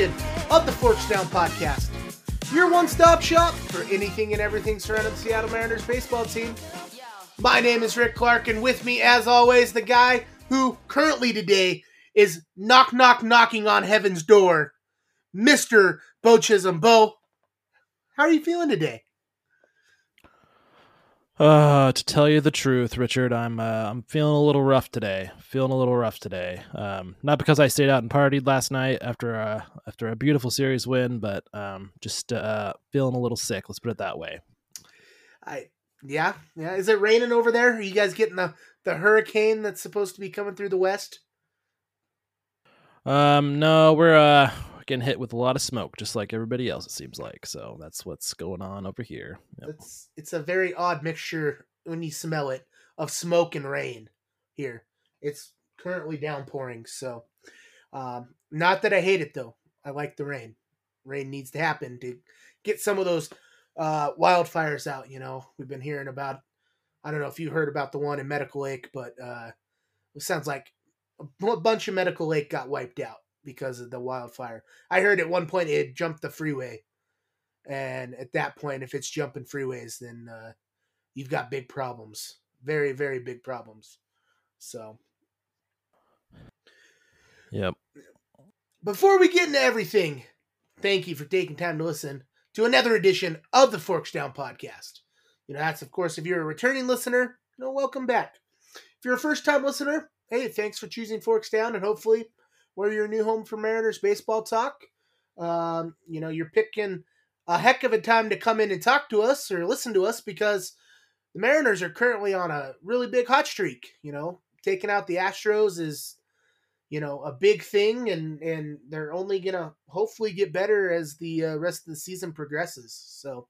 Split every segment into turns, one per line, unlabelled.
edition of the Forks Down Podcast, your one stop shop for anything and everything surrounding the Seattle Mariners baseball team. My name is Rick Clark, and with me, as always, the guy who currently today is knock knock knocking on heaven's door, Mr. Beau Chisholm. Beau, how are you feeling today?
Uh, to tell you the truth, Richard, I'm uh, I'm feeling a little rough today. Feeling a little rough today. Um, not because I stayed out and partied last night after a after a beautiful series win, but um, just uh, feeling a little sick. Let's put it that way.
I yeah yeah. Is it raining over there? Are you guys getting the the hurricane that's supposed to be coming through the west?
Um, no, we're uh getting hit with a lot of smoke, just like everybody else. It seems like so. That's what's going on over here.
Yep. It's it's a very odd mixture when you smell it of smoke and rain here. It's currently downpouring, so um, not that I hate it though. I like the rain. Rain needs to happen to get some of those uh, wildfires out. You know, we've been hearing about. I don't know if you heard about the one in Medical Lake, but uh, it sounds like a bunch of Medical Lake got wiped out because of the wildfire. I heard at one point it jumped the freeway, and at that point, if it's jumping freeways, then uh, you've got big problems, very very big problems. So,
yep.
Before we get into everything, thank you for taking time to listen to another edition of the Forks Down podcast. You know, that's of course if you're a returning listener, you know, welcome back. If you're a first time listener, hey, thanks for choosing Forks Down, and hopefully we're your new home for Mariners baseball talk. Um, you know, you're picking a heck of a time to come in and talk to us or listen to us because the Mariners are currently on a really big hot streak. You know, taking out the Astros is, you know, a big thing, and and they're only gonna hopefully get better as the uh, rest of the season progresses. So.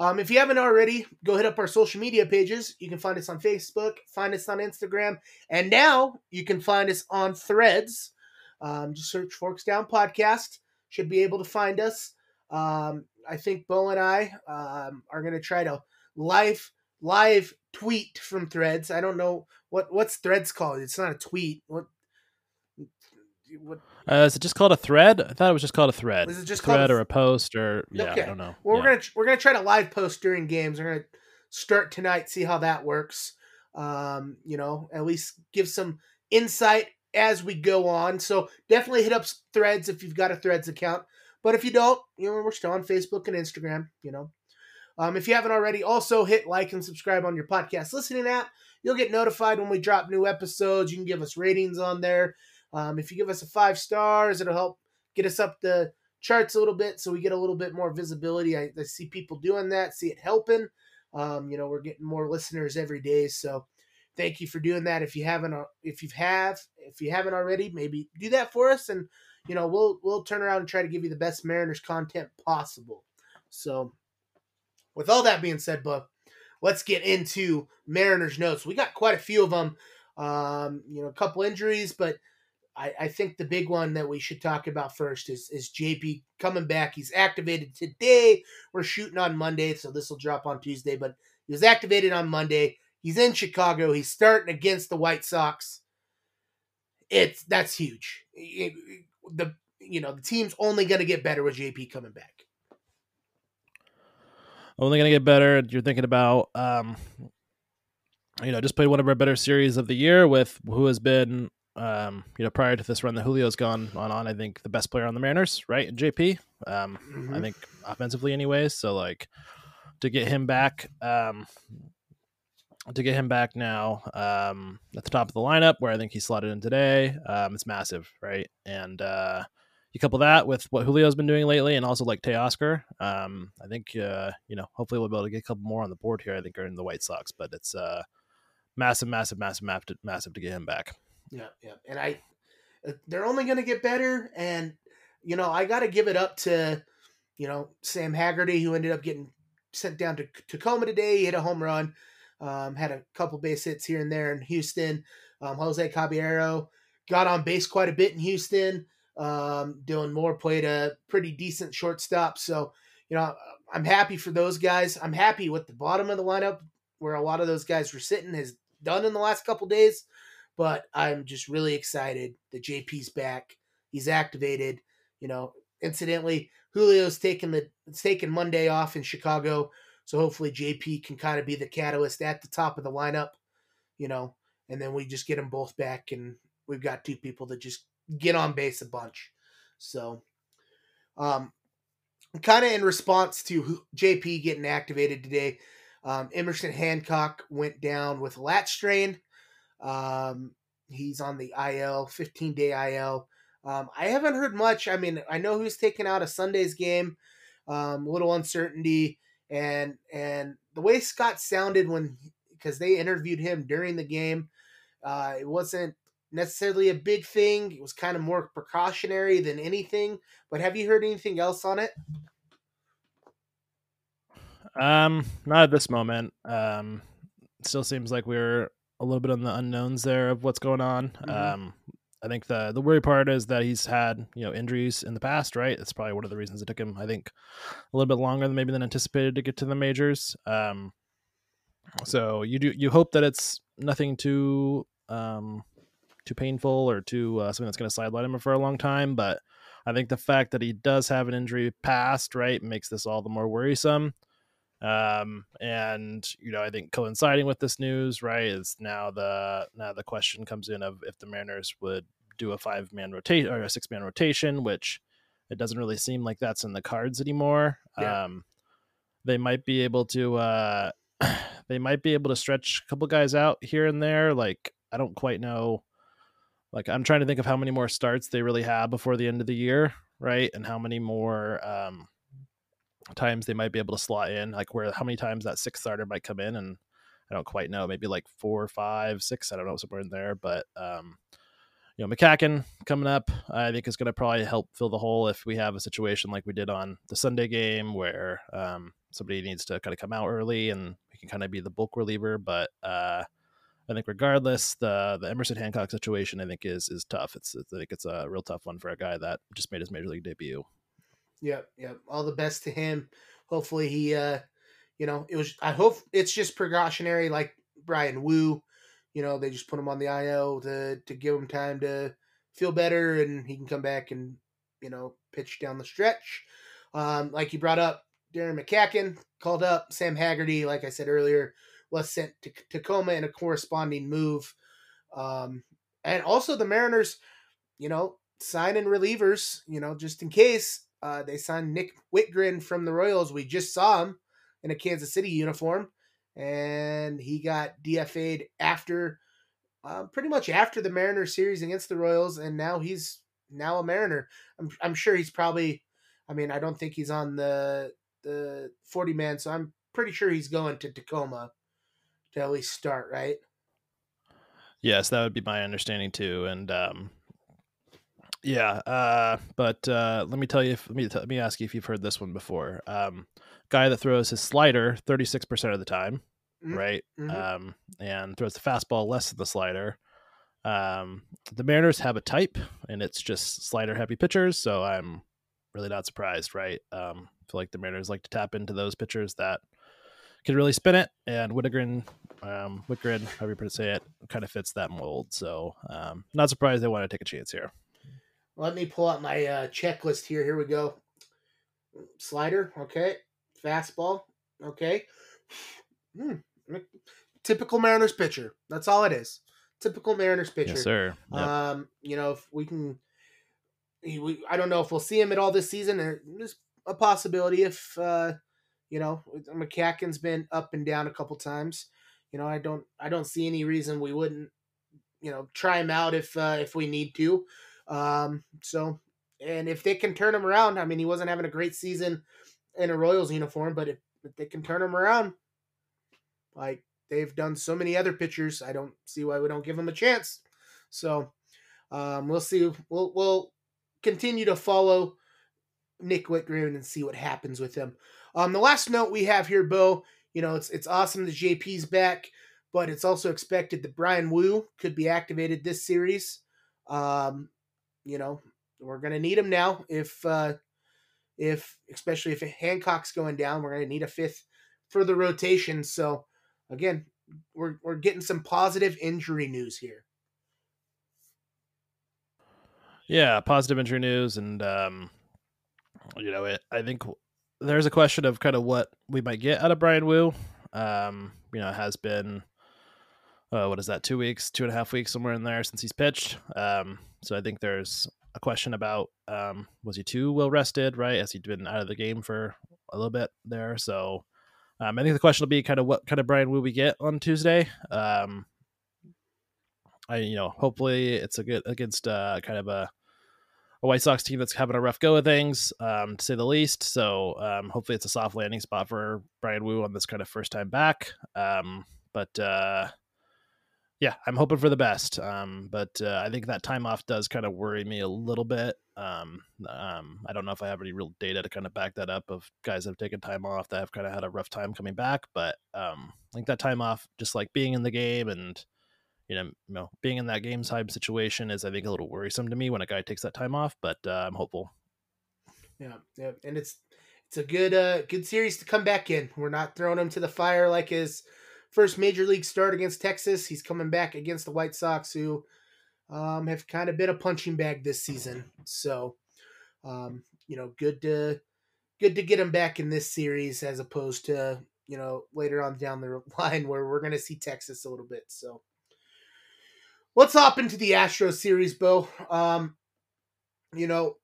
Um, if you haven't already, go hit up our social media pages. You can find us on Facebook, find us on Instagram, and now you can find us on Threads. Um, just search Forks Down Podcast. Should be able to find us. Um, I think Beau and I um, are going to try to live live tweet from Threads. I don't know what what's Threads called. It's not a tweet. What
what? Uh, is it just called a thread? I thought it was just called a thread.
Is it just
thread or a post or yeah? Okay. I don't know.
Well,
yeah.
we're gonna we're gonna try to live post during games. We're gonna start tonight. See how that works. Um, you know, at least give some insight as we go on. So definitely hit up Threads if you've got a Threads account. But if you don't, you know, we're still on Facebook and Instagram. You know, um, if you haven't already, also hit like and subscribe on your podcast listening app. You'll get notified when we drop new episodes. You can give us ratings on there. Um, if you give us a five stars, it'll help get us up the charts a little bit so we get a little bit more visibility. I, I see people doing that, see it helping. Um, you know, we're getting more listeners every day. So thank you for doing that. If you haven't, uh, if you have, if you haven't already, maybe do that for us, and you know, we'll we'll turn around and try to give you the best Mariners content possible. So, with all that being said, Buck, let's get into Mariners notes. We got quite a few of them. Um, you know, a couple injuries, but I, I think the big one that we should talk about first is is JP coming back. He's activated today. We're shooting on Monday, so this will drop on Tuesday. But he was activated on Monday. He's in Chicago. He's starting against the White Sox. It's that's huge. It, the you know the team's only going to get better with JP coming back.
Only going to get better. You're thinking about, um, you know, just played one of our better series of the year with who has been um, you know, prior to this run, the Julio's gone on on. I think the best player on the Mariners, right? JP. Um, mm-hmm. I think offensively, anyways. So like to get him back, um, to get him back now um, at the top of the lineup, where I think he slotted in today, um, it's massive, right? And uh, you couple that with what Julio's been doing lately, and also like Teoscar, um, I think uh, you know, hopefully we'll be able to get a couple more on the board here. I think are in the White Sox, but it's uh, massive, massive, massive, massive, massive to get him back.
Yeah, yeah. And I, uh, they're only going to get better. And, you know, I got to give it up to, you know, Sam Haggerty, who ended up getting sent down to Tacoma today. He hit a home run, um, had a couple base hits here and there in Houston. Um, Jose Caballero got on base quite a bit in Houston. Um, Dylan Moore played a pretty decent shortstop. So, you know, I'm happy for those guys. I'm happy with the bottom of the lineup where a lot of those guys were sitting has done in the last couple days but I'm just really excited that JP's back. he's activated. You know, incidentally, Julio's taking the taking Monday off in Chicago, so hopefully JP can kind of be the catalyst at the top of the lineup. You know, and then we just get them both back, and we've got two people that just get on base a bunch. So, um, kind of in response to JP getting activated today, um, Emerson Hancock went down with a lat strain. Um, he's on the IL, 15 day IL. Um, I haven't heard much. I mean, I know he was taken out of Sunday's game, um, a little uncertainty, and and the way Scott sounded when because they interviewed him during the game, uh, it wasn't necessarily a big thing. It was kind of more precautionary than anything. But have you heard anything else on it?
Um, not at this moment. Um, still seems like we're a little bit on the unknowns there of what's going on. Mm-hmm. Um, I think the the worry part is that he's had you know injuries in the past, right? That's probably one of the reasons it took him, I think, a little bit longer than maybe than anticipated to get to the majors. Um, so you do you hope that it's nothing too um too painful or too uh, something that's going to sideline him for a long time, but I think the fact that he does have an injury past, right, makes this all the more worrisome. Um, and you know, I think coinciding with this news, right, is now the now the question comes in of if the Mariners would do a five man rotation or a six man rotation, which it doesn't really seem like that's in the cards anymore. Yeah. Um, they might be able to uh, they might be able to stretch a couple guys out here and there. Like I don't quite know. Like I'm trying to think of how many more starts they really have before the end of the year, right? And how many more um, times they might be able to slot in, like where how many times that sixth starter might come in, and I don't quite know, maybe like four, five, six, I don't know, somewhere in there. But um, you know, McCaughan coming up, I think is going to probably help fill the hole if we have a situation like we did on the Sunday game where um, somebody needs to kind of come out early and we can kind of be the bulk reliever. But uh, I think regardless, the the Emerson Hancock situation I think is is tough. It's, it's I think it's a real tough one for a guy that just made his major league debut.
Yep, yep. All the best to him. Hopefully he uh you know, it was I hope it's just precautionary like Brian Woo. You know, they just put him on the IL to to give him time to feel better and he can come back and, you know, pitch down the stretch. Um, like you brought up, Darren McCaughan called up Sam Haggerty, like I said earlier, was sent to Tacoma in a corresponding move. Um, and also the Mariners, you know, signing relievers, you know, just in case uh, they signed Nick Wittgren from the Royals. We just saw him in a Kansas City uniform, and he got DFA'd after, uh, pretty much after the Mariners series against the Royals, and now he's now a Mariner. I'm I'm sure he's probably. I mean, I don't think he's on the the 40 man, so I'm pretty sure he's going to Tacoma to at least start, right?
Yes, that would be my understanding too. And um, yeah, uh, but uh, let me tell you. If, let me let me ask you if you've heard this one before. Um, guy that throws his slider thirty six percent of the time, mm-hmm. right? Mm-hmm. Um, and throws the fastball less than the slider. Um, the Mariners have a type, and it's just slider heavy pitchers. So I'm really not surprised, right? Um, I feel like the Mariners like to tap into those pitchers that can really spin it, and Wittgren, um, Wittgren, however you say it, kind of fits that mold. So um, not surprised they want to take a chance here.
Let me pull out my uh, checklist here. Here we go. Slider, okay. Fastball, okay. Hmm. Typical Mariners pitcher. That's all it is. Typical Mariners pitcher.
Yes, sir.
Yep. Um, you know, if we can, we, I don't know if we'll see him at all this season. There's a possibility if, uh, you know, McCaughan's been up and down a couple times. You know, I don't, I don't see any reason we wouldn't, you know, try him out if, uh, if we need to. Um, so, and if they can turn him around, I mean, he wasn't having a great season in a Royals uniform, but if, if they can turn him around, like they've done so many other pitchers, I don't see why we don't give him a chance. So, um, we'll see. We'll we'll continue to follow Nick Wittgren and see what happens with him. Um, the last note we have here, Beau, you know, it's it's awesome that JP's back, but it's also expected that Brian Woo could be activated this series. Um, you know, we're gonna need him now. If uh, if especially if Hancock's going down, we're gonna need a fifth for the rotation. So again, we're we're getting some positive injury news here.
Yeah, positive injury news, and um, you know, it. I think there's a question of kind of what we might get out of Brian Woo. Um, you know, has been uh, what is that? Two weeks, two and a half weeks, somewhere in there since he's pitched. Um, so I think there's a question about um, was he too well rested, right? As he'd been out of the game for a little bit there? So um, I think the question will be kind of what kind of Brian Woo we get on Tuesday. Um, I you know hopefully it's a good against uh, kind of a a White Sox team that's having a rough go of things, um, to say the least. So um, hopefully it's a soft landing spot for Brian Woo on this kind of first time back. Um, but uh, yeah, I'm hoping for the best. Um, but uh, I think that time off does kind of worry me a little bit. Um, um, I don't know if I have any real data to kind of back that up of guys that have taken time off that have kind of had a rough time coming back. But um, I think that time off, just like being in the game and you know, you know, being in that game time situation is, I think, a little worrisome to me when a guy takes that time off. But uh, I'm hopeful.
Yeah, yeah, and it's it's a good uh good series to come back in. We're not throwing him to the fire like his first major league start against Texas. He's coming back against the White Sox, who um, have kind of been a punching bag this season. So, um, you know, good to good to get him back in this series as opposed to you know later on down the line where we're going to see Texas a little bit. So, let's hop into the Astros series, Beau. Um, you know,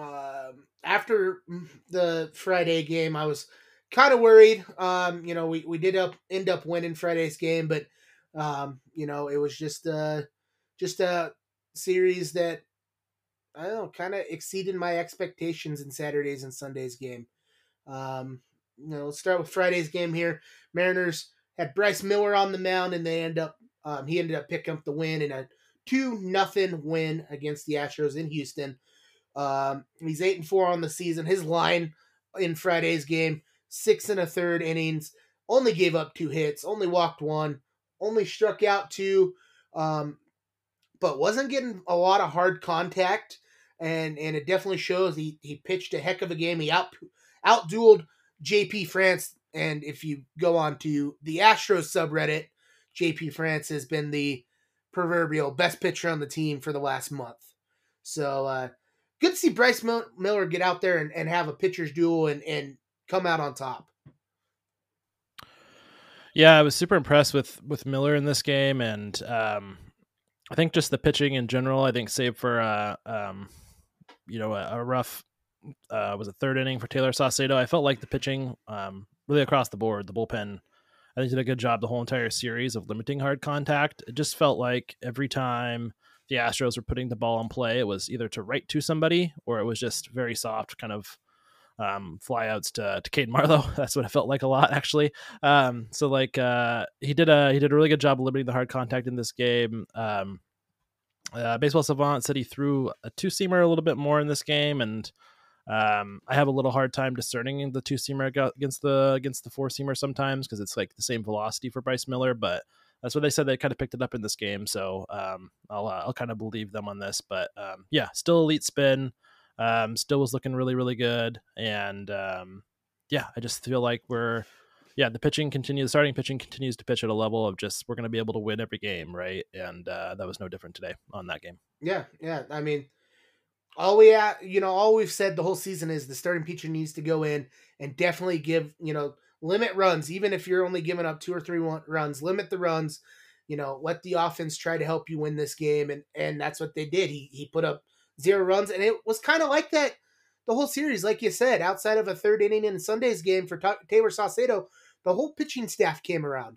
uh, after the Friday game, I was kind of worried. Um, you know, we, we did up end up winning Friday's game, but um, you know, it was just uh just a series that I don't know, kind of exceeded my expectations in Saturday's and Sunday's game. Um, you know, let's start with Friday's game here. Mariners had Bryce Miller on the mound, and they end up um, he ended up picking up the win in a two nothing win against the Astros in Houston. Um, he's eight and four on the season. His line in Friday's game six and a third innings, only gave up two hits, only walked one, only struck out two, um, but wasn't getting a lot of hard contact. And and it definitely shows he, he pitched a heck of a game. He out outdueled JP France. And if you go on to the Astros subreddit, JP France has been the proverbial best pitcher on the team for the last month. So uh, good to see Bryce Miller get out there and, and have a pitcher's duel and, and come out on top.
Yeah, I was super impressed with with Miller in this game, and um, I think just the pitching in general. I think save for uh, um, you know a, a rough uh, was a third inning for Tayler Saucedo. I felt like the pitching um, really across the board, the bullpen. I think did a good job the whole entire series of limiting hard contact. It just felt like every time the Astros were putting the ball in play, it was either to right to somebody or it was just very soft, kind of um, flyouts to to Cade Marlowe. That's what it felt like a lot actually. Um, so like uh, he did a he did a really good job limiting the hard contact in this game. Um, uh, Baseball Savant said he threw a two seamer a little bit more in this game, and um, I have a little hard time discerning the two seamer against the against the four seamer sometimes because it's like the same velocity for Bryce Miller, but that's what they said. They kind of picked it up in this game, so um, I'll uh, I'll kind of believe them on this. But um, yeah, still elite spin. Um, still was looking really, really good. And um, yeah, I just feel like we're, yeah, the pitching continues, the starting pitching continues to pitch at a level of just, we're going to be able to win every game, right? And uh, that was no different today on that game.
Yeah, yeah. I mean, all we, at, you know, all we've said the whole season is the starting pitcher needs to go in and definitely give, you know, limit runs, even if you're only giving up two or three runs, limit the runs. You know, let the offense try to help you win this game, and and that's what they did. He he put up zero runs, and it was kind of like that the whole series, like you said, outside of a third inning in Sunday's game for Tayler Saucedo, the whole pitching staff came around.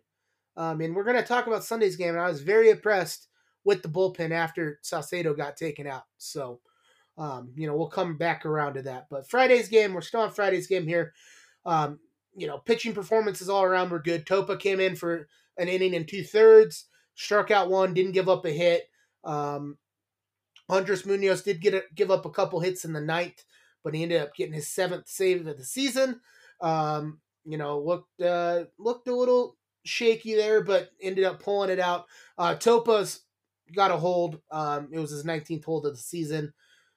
Um, and we're going to talk about Sunday's game, and I was very impressed with the bullpen after Saucedo got taken out. So, um, you know, we'll come back around to that. But Friday's game, we're still on Friday's game here. Um, you know, pitching performances all around were good. Topa came in for an inning and two thirds, struck out one, didn't give up a hit. Um, Andres Munoz did get a, give up a couple hits in the ninth, but he ended up getting his seventh save of the season. Um, you know, looked uh, looked a little shaky there, but ended up pulling it out. Uh, Topa's got a hold. Um, it was his 19th hold of the season.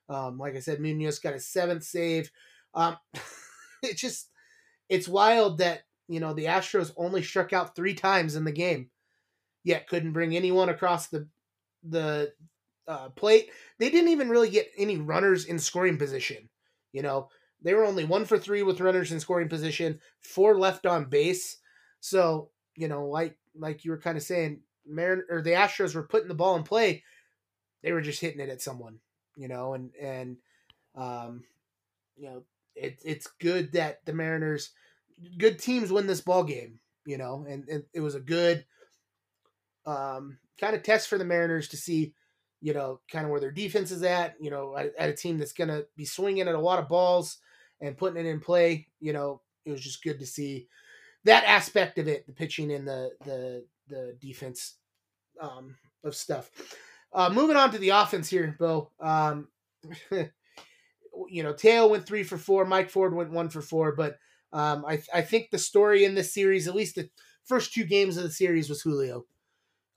Um, like I said, Munoz got his seventh save. Um, it just it's wild that you know the Astros only struck out three times in the game, yet couldn't bring anyone across the the uh, plate. They didn't even really get any runners in scoring position. You know, they were only one for three with runners in scoring position, four left on base. So you know, like like you were kind of saying, Marin or the Astros were putting the ball in play. They were just hitting it at someone. You know, and and um, you know, it, it's good that the Mariners, good teams win this ball game. You know, and, and it was a good um, kind of test for the Mariners to see you know, kind of where their defense is at, you know, at, at a team that's going to be swinging at a lot of balls and putting it in play. You know, it was just good to see that aspect of it, the pitching and the the the defense um, of stuff. Uh, moving on to the offense here, Beau. Um, you know, Teo went three for four. Mike Ford went one for four. But um, I I think the story in this series, at least the first two games of the series, was Julio.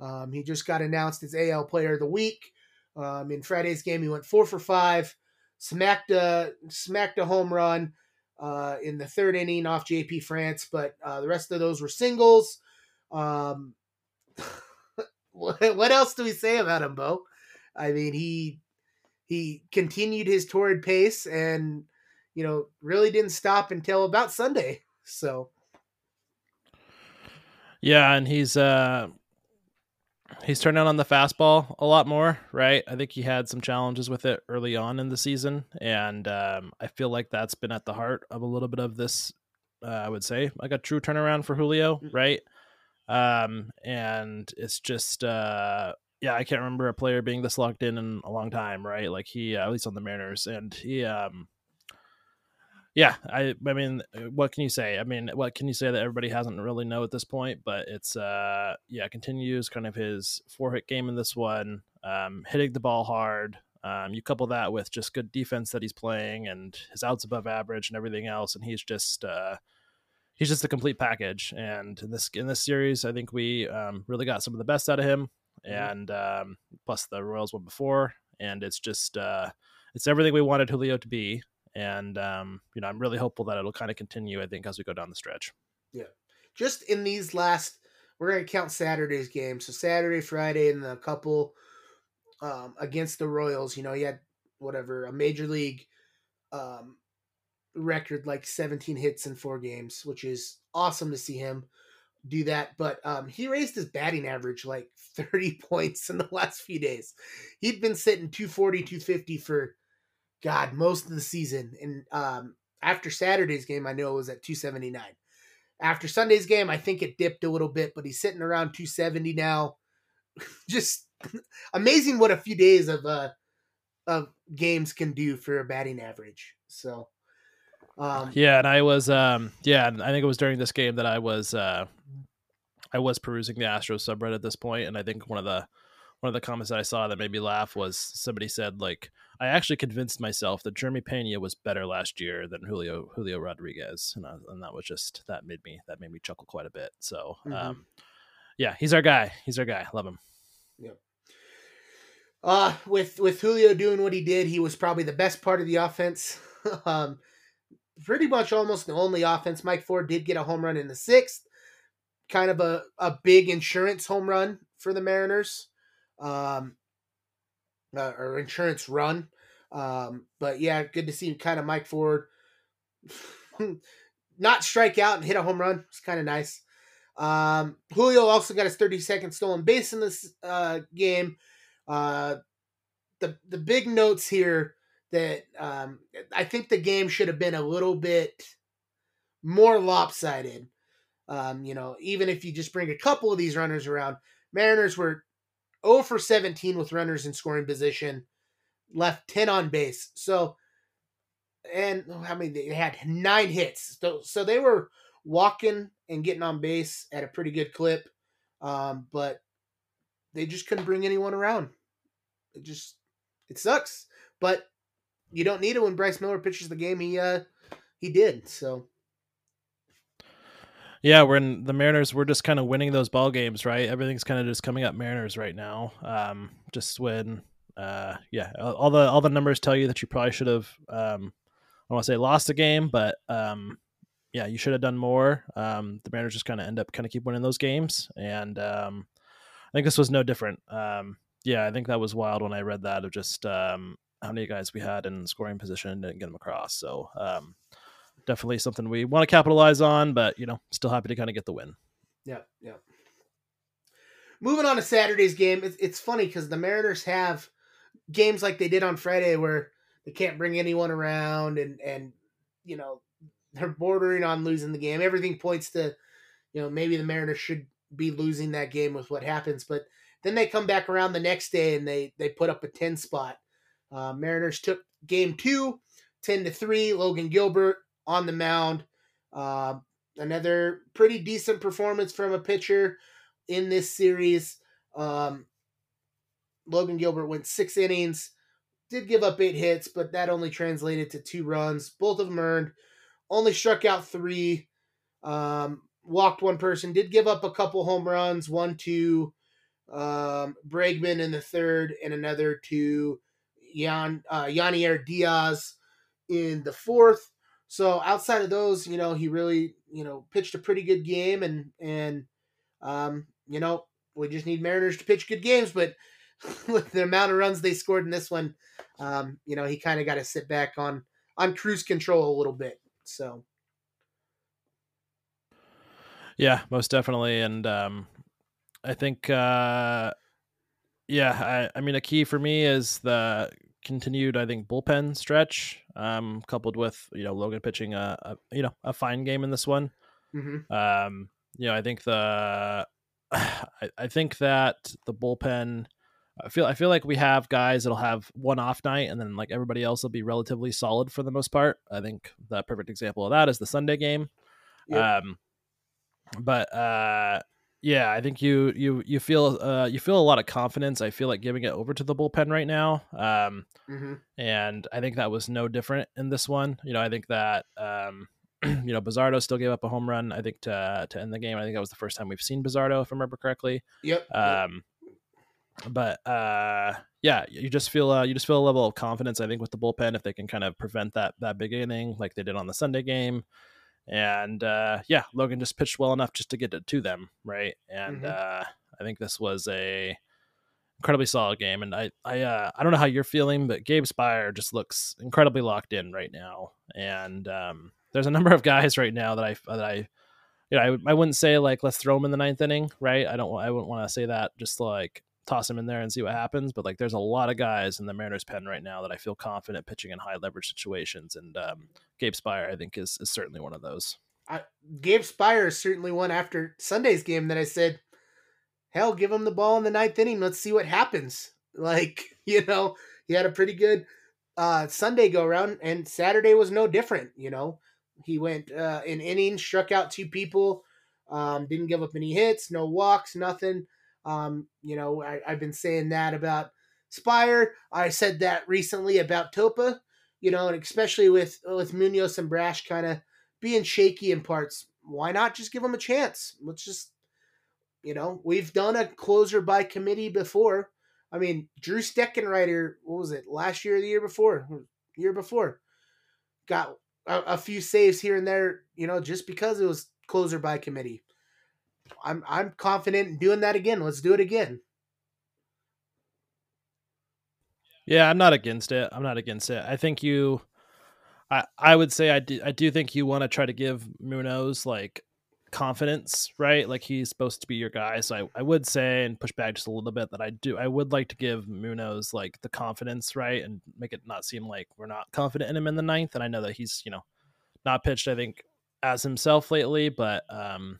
Um, he just got announced as AL Player of the Week. Um, in Friday's game, he went four for five, smacked a smacked a home run uh, in the third inning off JP France, but uh, the rest of those were singles. Um, what else do we say about him, Beau? I mean, he he continued his torrid pace and you know really didn't stop until about Sunday. So
yeah, and he's uh he's turned out on the fastball a lot more, right? I think he had some challenges with it early on in the season, and um, I feel like that's been at the heart of a little bit of this. Uh, I would say like a true turnaround for Julio, mm. right? Um, and it's just uh, yeah, I can't remember a player being this locked in in a long time, right? Like he, uh, at least on the Mariners, and he um yeah, I I mean, uh, what can you say? I mean, what can you say that everybody hasn't really know at this point? But it's uh yeah, continues kind of his four hit game in this one, um, hitting the ball hard. Um, you couple that with just good defense that he's playing and his outs above average and everything else, and he's just uh, he's just a complete package. And in this in this series, I think we um, really got some of the best out of him, mm-hmm. and um, plus the Royals one before, and it's just uh, it's everything we wanted Julio to be and um, you know I'm really hopeful that it'll kind of continue. I think as we go down the stretch.
Yeah, just in these last, we're gonna count Saturday's game. So Saturday, Friday, and the couple um, against the Royals. You know, he had whatever a major league um, record like 17 hits in four games, which is awesome to see him do that. But um, he raised his batting average like 30 points in the last few days. He'd been sitting 240, 250 for God, most of the season. And um, after Saturday's game, I know it was at 279. After Sunday's game, I think it dipped a little bit, but he's sitting around 270 now. Just amazing what a few days of uh of games can do for a batting average. So
um, yeah, and I was um yeah, I think it was during this game that I was uh I was perusing the Astros subreddit at this point, and I think one of the one of the comments that I saw that made me laugh was somebody said like I actually convinced myself that Jeremy Pena was better last year than Julio Julio Rodriguez, and, I, and that was just that made me that made me chuckle quite a bit. So, mm-hmm. um, yeah, he's our guy. He's our guy. Love him.
Yep. Uh, with with Julio doing what he did, he was probably the best part of the offense. um, pretty much almost the only offense. Mike Ford did get a home run in the sixth, kind of a, a big insurance home run for the Mariners. Um, uh, or insurance run. Um, but yeah, good to see kind of Mike Ford not strike out and hit a home run. It's kind of nice. Um, Julio also got his 32nd stolen base in this uh, game. Uh, the the big notes here that um, I think the game should have been a little bit more lopsided. Um, you know, even if you just bring a couple of these runners around, Mariners were 0 for 17 with runners in scoring position, left 10 on base. So, and how many they had nine hits. So, so they were walking and getting on base at a pretty good clip, um, but they just couldn't bring anyone around. It just it sucks, but you don't need it when Bryce Miller pitches the game he uh he did. So
yeah, we're in the Mariners. We're just kind of winning those ball games, right? Everything's kind of just coming up Mariners right now. Um, just when, uh, yeah, all the all the numbers tell you that you probably should have. Um, I want to say lost the game, but um, yeah, you should have done more. Um, the Mariners just kind of end up kind of keep winning those games, and um, I think this was no different. Um, yeah, I think that was wild when I read that of just um, how many guys we had in scoring position and didn't get them across. So um, definitely something we want to capitalize on, but you know, still happy to kind of get the win.
Yeah, yeah. Moving on to Saturday's game, it's, it's funny because the Mariners have games like they did on Friday where they can't bring anyone around and and you know they're bordering on losing the game. Everything points to you know maybe the Mariners should be losing that game with what happens, but then they come back around the next day and they they put up a 10 spot. Uh, Mariners took game two, 10 to 3. Logan Gilbert on the mound. Uh, another pretty decent performance from a pitcher in this series. Um, Logan Gilbert went six innings, did give up eight hits, but that only translated to two runs. Both of them earned. Only struck out three. Um, walked one person. Did give up a couple home runs. One to um, Bregman in the third, and another to Yan uh, Yainer Diaz in the fourth. So outside of those, you know, he really, you know, pitched a pretty good game, and and um, you know, we just need Mariners to pitch good games, but with the amount of runs they scored in this one, um, you know, he kind of got to sit back on on cruise control a little bit. So,
yeah, most definitely, and um, I think, uh, yeah, I, I mean, a key for me is the continued, I think, bullpen stretch, um, coupled with you know Logan pitching a, a you know a fine game in this one.
mm-hmm.
Um, you know, I think the I, I think that the bullpen. I feel I feel like we have guys that'll have one off night, and then like everybody else will be relatively solid for the most part. I think the perfect example of that is the Sunday game.
Yep.
Um, but uh, yeah, I think you you you feel uh, you feel a lot of confidence. I feel like giving it over to the bullpen right now. Um,
Mm-hmm.
and I think that was no different in this one. You know, I think that um, you know Bazardo still gave up a home run. I think to to end the game. I think that was the first time we've seen Bazardo, if I remember correctly.
Yep.
Um, but uh, yeah, you just feel uh, you just feel a level of confidence. I think with the bullpen, if they can kind of prevent that that big inning like they did on the Sunday game, and uh, yeah, Logan just pitched well enough just to get it to them, right? And
Mhm.
uh, I think this was a incredibly solid game. And I I uh, I don't know how you're feeling, but Gabe Speier just looks incredibly locked in right now. And um, there's a number of guys right now that I that I you know I, I wouldn't say like let's throw him in the ninth inning, right? I don't I wouldn't want to say that just like toss him in there and see what happens. But like there's a lot of guys in the Mariners pen right now that I feel confident pitching in high leverage situations, and um, Gabe Speier I think is is certainly one of those.
I, Gabe Speier is certainly one after Sunday's game that I said, hell, give him the ball in the ninth inning. Let's see what happens. Like, you know, he had a pretty good uh, Sunday go around, and Saturday was no different. You know, he went uh, in inning, struck out two people, um, didn't give up any hits, no walks, nothing. Um, you know, I, I've been saying that about Speier. I said that recently about Topa. You know, and especially with with Munoz and Brash kind of being shaky in parts, why not just give them a chance? Let's just, you know, we've done a closer by committee before. I mean, Drew Steckenrider, what was it, last year or the year before? Year before. Got a, a few saves here and there, you know, just because it was closer by committee. I'm I'm confident in doing that again. Let's do it again.
Yeah, I'm not against it. I'm not against it. I think you I I would say I do I do think you want to try to give Munoz like confidence, right? Like he's supposed to be your guy. So I, I would say and push back just a little bit that I do I would like to give Munoz like the confidence, right? And make it not seem like we're not confident in him in the ninth. And I know that he's, you know, not pitched, I think, as himself lately, but um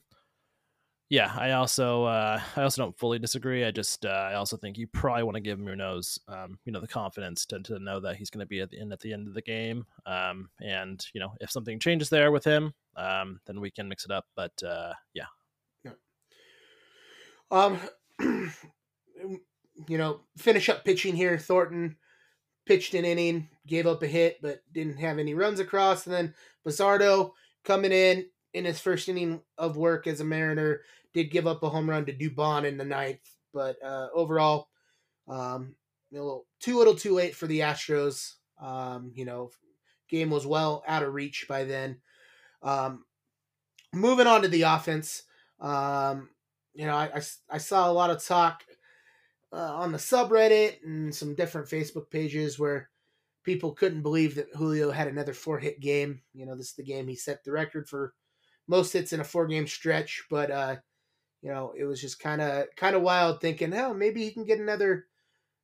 yeah, I also uh, I also don't fully disagree. I just uh, I also think you probably want to give Munoz um, you know the confidence to, to know that he's going to be at the end at the end of the game. Um, and you know if something changes there with him, um, then we can mix it up. But uh, yeah,
Um, you know, finish up pitching here. Thornton pitched an inning, gave up a hit, but didn't have any runs across. And then Bazardo coming in in his first inning of work as a Mariner did give up a home run to Dubon in the ninth, but uh, overall, um, little too little, too late for the Astros. Um, you know, game was well out of reach by then. Um, moving on to the offense. Um, you know, I, I, I saw a lot of talk uh, on the subreddit and some different Facebook pages where people couldn't believe that Julio had another four hit game. You know, this is the game he set the record for most hits in a four game stretch, but uh, you know, it was just kind of kind of wild thinking, hell, maybe he can get another,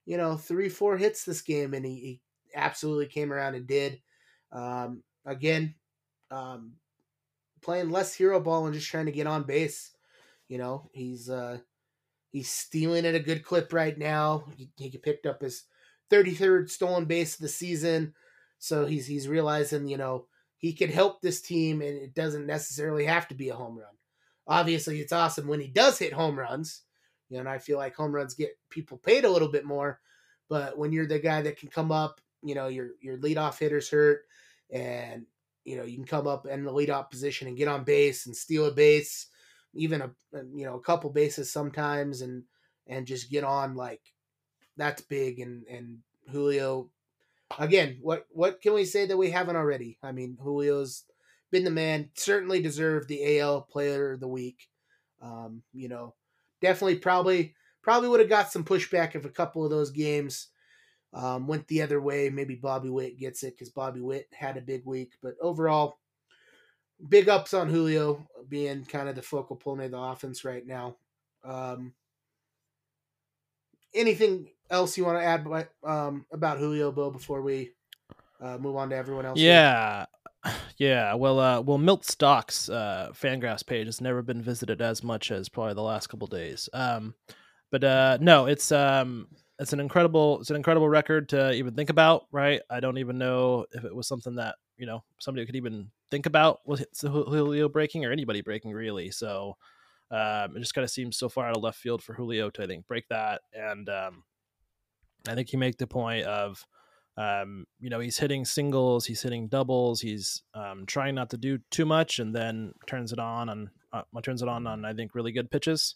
you know, three four hits this game, and he, he absolutely came around and did. Um, again, um, playing less hero ball and just trying to get on base. You know, he's uh, he's stealing at a good clip right now. He, he picked up his 33rd stolen base of the season, so he's he's realizing you know he can help this team, and it doesn't necessarily have to be a home run. Obviously, it's awesome when he does hit home runs. You know, and I feel like home runs get people paid a little bit more. But when you're the guy that can come up, you know, your your leadoff hitters hurt, and you know you can come up in the leadoff position and get on base and steal a base, even a you know a couple bases sometimes, and and just get on like that's big. And and Julio, again, what what can we say that we haven't already? I mean, Julio's been the man. Certainly deserved the AL Player of the Week. Um, you know, definitely probably probably would have got some pushback if a couple of those games um, went the other way. Maybe Bobby Witt gets it because Bobby Witt had a big week. But overall, big ups on Julio being kind of the focal point of the offense right now. Um, anything else you want to add um, about Julio, Bill, before we uh, move on to everyone else?
Yeah. Yeah, well, uh, well, Milt Stock's uh, Fangraphs page has never been visited as much as probably the last couple days. Um, but uh, no, it's um, it's an incredible it's an incredible record to even think about, right? I don't even know if it was something that you know somebody could even think about was Julio breaking or anybody breaking really. So um, it just kind of seems so far out of left field for Julio to I think break that, and um, I think he made the point of um, you know he's hitting singles, he's hitting doubles, he's um, trying not to do too much, and then turns it on and uh, turns it on on I think really good pitches.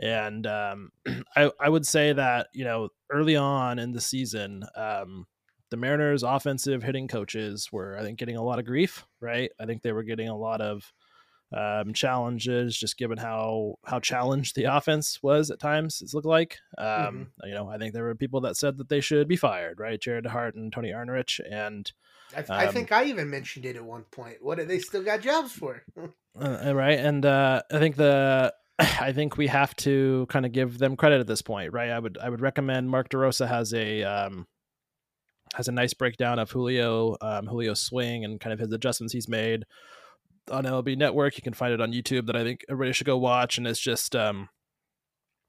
And um, I, I would say that, you know, early on in the season, um, the Mariners' offensive hitting coaches were, I think, getting a lot of grief, right? I think they were getting a lot of um, challenges, just given how how challenged the offense was at times. It looked like, um, mm-hmm. you know, I think there were people that said that they should be fired, right? Jared Hart and Tony Arnerich, and
I, th- um, I think I even mentioned it at one point. What do they still got jobs for?
uh, right, and uh, I think the I think we have to kind of give them credit at this point, right? I would I would recommend Mark DeRosa has a um, has a nice breakdown of Julio um, Julio's swing and kind of his adjustments he's made on MLB Network. You can find it on YouTube that I think everybody should go watch, and it's just um,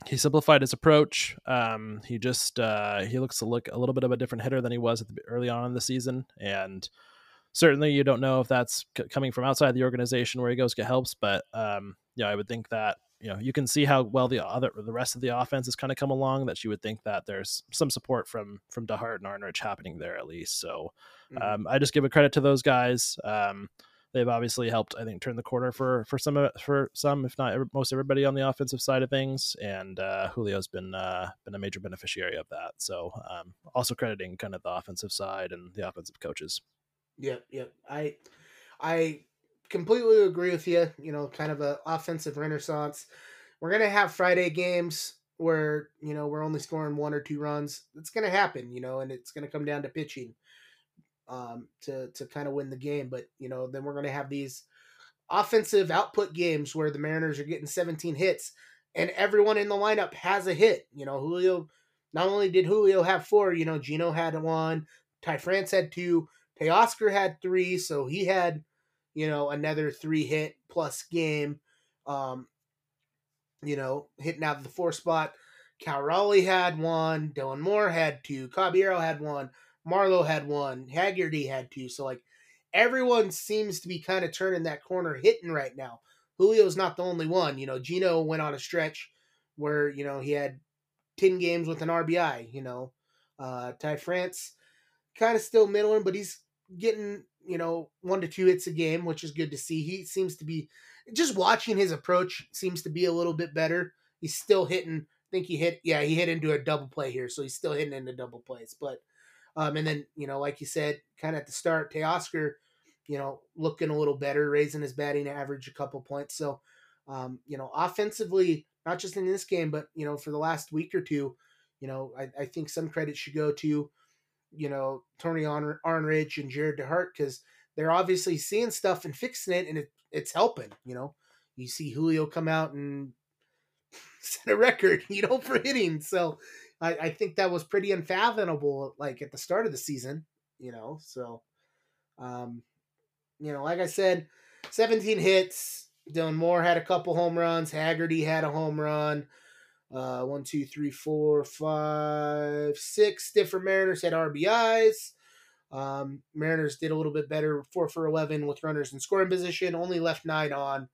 he simplified his approach. Um, he just uh, he looks a look a little bit of a different hitter than he was at the, early on in the season, and certainly you don't know if that's c- coming from outside the organization where he goes get helps, but um, yeah, I would think that you know you can see how well the other the rest of the offense has kind of come along that you would think that there's some support from from DeHart and Arnerich happening there at least. So mm-hmm. um, I just give a credit to those guys. Um, they've obviously helped I think turn the corner for for some for some if not most everybody on the offensive side of things. And uh, Julio's been uh, been a major beneficiary of that. So um, also crediting kind of the offensive side and the offensive coaches.
Yep, yep. I I completely agree with you. You know, kind of a offensive renaissance. We're gonna have Friday games where you know we're only scoring one or two runs. It's gonna happen, you know, and it's gonna come down to pitching um, to to kind of win the game. But you know, then we're gonna have these offensive output games where the Mariners are getting 17 hits and everyone in the lineup has a hit. You know, Julio. Not only did Julio have four, you know, Geno had one, Ty France had two, Teoscar had three, so he had you know, another three hit plus game. Um, you know, hitting out of the four spot. Cal Raleigh had one. Dylan Moore had two. Caballero had one. Marlowe had one. Haggerty had two. So like everyone seems to be kind of turning that corner hitting right now. Julio's not the only one. You know, Geno went on a stretch where, you know, he had 10 games with an RBI, you know. Uh Ty France kind of still middling, but he's getting you know, one to two hits a game, which is good to see. He seems to be just watching his approach seems to be a little bit better. He's still hitting. I think he hit, yeah, he hit into a double play here, so he's still hitting into double plays. But, um, and then you know, like you said, kind of at the start, Teoscar, you know, looking a little better, raising his batting average a couple points. So, um, you know, offensively, not just in this game, but you know, for the last week or two, You know, I, I think some credit should go to, you know, Tony Arn- Arnerich and Jarret DeHart because they're obviously seeing stuff and fixing it, and it, it's helping. You know, you see Julio come out and set a record, you know, for hitting. So I, I think that was pretty unfathomable, like at the start of the season, you know. So, um, you know, like I said, 17 hits. Dylan Moore had a couple home runs. Haggerty had a home run. Uh, one, two, three, four, five, six different Mariners had RBIs. Um, Mariners did a little bit better, four for 11 with runners in scoring position, only left nine on.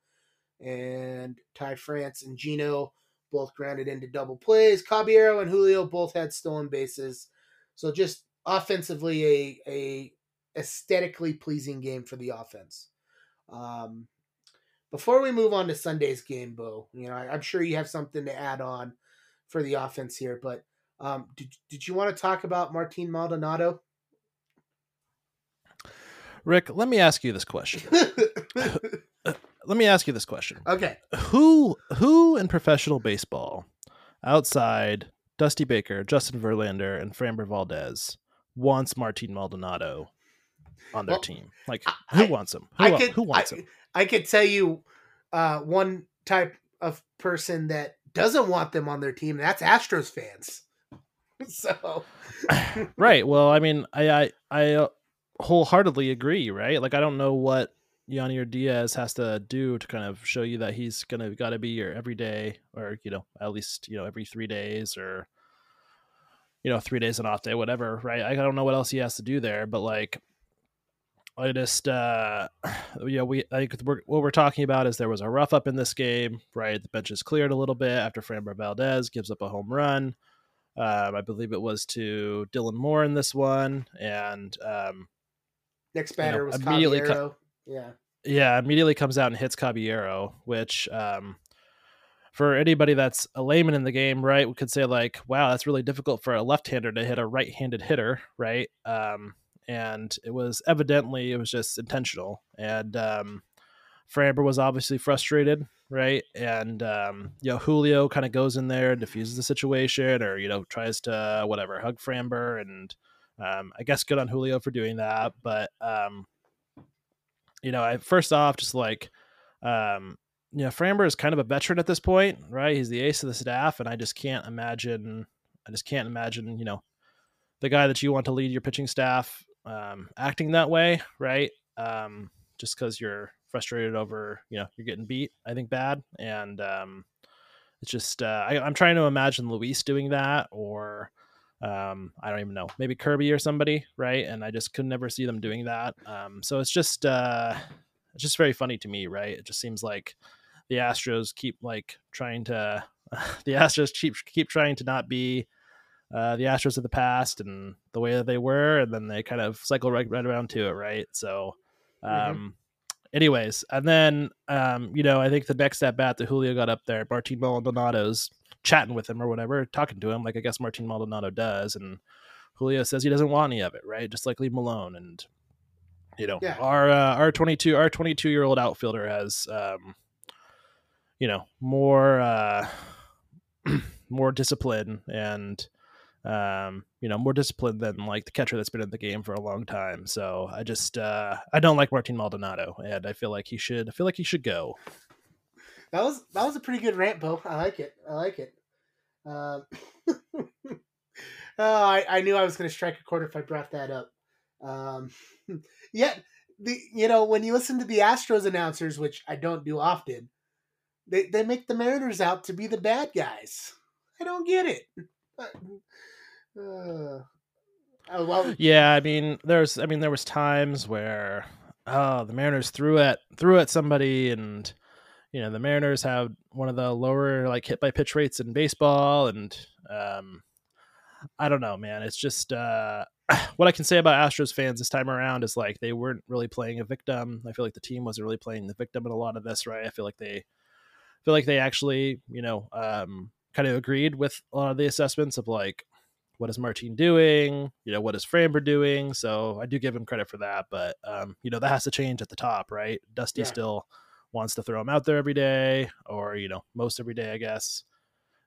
And Ty France and Geno both grounded into double plays. Caballero and Julio both had stolen bases. So just offensively, a, a aesthetically pleasing game for the offense. Um, before we move on to Sunday's game, Beau, you know, I, am sure you have something to add on for the offense here, but um, did, did you want to talk about Martin Maldonado?
Rick, let me ask you this question. let me ask you this question.
Okay.
Who who in professional baseball outside Dusty Baker, Justin Verlander, and Framber Valdez wants Martin Maldonado on their well, team? Like who I, wants him? Who, I could, who wants
I,
him?
I could tell you uh, one type of person that doesn't want them on their team, and that's Astros fans. so
right. Well, I mean, I I, I uh, wholeheartedly agree. Right. Like I don't know what Yainer Diaz has to do to kind of show you that he's gonna got to be your everyday, or you know, at least you know every three days, or you know, three days an off day, whatever. Right? I don't know what else he has to do there, but like, I just, uh, yeah, we, I think we're, what we're talking about is there was a rough up in this game, right? The bench is cleared a little bit after Framber Valdez gives up a home run. Um, I believe it was to Dylan Moore in this one, and um,
next batter you know, was immediately co- yeah,
yeah, immediately comes out and hits Caballero, which um, for anybody that's a layman in the game, right, we could say like, wow, that's really difficult for a left-hander to hit a right-handed hitter, right? Um, and it was evidently it was just intentional. And um, Framber was obviously frustrated, right? And um, you know, Julio kind of goes in there and diffuses the situation, or you know, tries to whatever hug Framber, and um, I guess good on Julio for doing that. But um, you know, I first off, just like um, you know, Framber is kind of a veteran at this point, right? He's the ace of the staff, and I just can't imagine. I just can't imagine, you know, the guy that you want to lead your pitching staff um, acting that way, right? Um, just because you're frustrated over, you know, you're getting beat, I think bad. And um, it's just, uh, I, am trying to imagine Luis doing that or um, I don't even know, maybe Kirby or somebody, right? And I just could never see them doing that. Um, so it's just, uh, it's just very funny to me, right? It just seems like the Astros keep like trying to, the Astros keep keep trying to not be uh, the Astros of the past and the way that they were, and then they kind of cycle right, right around to it, right? So, mm-hmm. um, mm-hmm. anyways, and then um, you know, I think the next at bat that Julio got up there, Martin Maldonado's chatting with him or whatever, talking to him, like I guess Martin Maldonado does, and Julio says he doesn't want any of it, right? Just like leave him alone, and you know, yeah. our uh, our twenty two our twenty two year old outfielder has um, you know more uh, more discipline and um, you know, more disciplined than like the catcher that's been in the game for a long time. So I just uh, I don't like Martin Maldonado, and I feel like he should. I feel like he should go.
That was that was a pretty good rant, Beau. I like it. I like it. Um, oh, I, I knew I was going to strike a chord if I brought that up. Um, yet the you know when you listen to the Astros announcers, which I don't do often, they they make the Mariners out to be the bad guys. I don't get it.
Uh, oh, well, yeah, I mean, there's, I mean, there was times where, oh, the Mariners threw at threw at somebody, and you know, the Mariners have one of the lower like hit by pitch rates in baseball, and um, I don't know, man. It's just uh, what I can say about Astros fans this time around is like they weren't really playing a victim. I feel like the team wasn't really playing the victim in a lot of this, right? I feel like they feel like they actually, you know, um, kind of agreed with a lot of the assessments of like what is Martin doing? You know, what is Framber doing? So I do give him credit for that, but um, you know, that has to change at the top, right? Dusty yeah. still wants to throw him out there every day, or you know, most every day, I guess.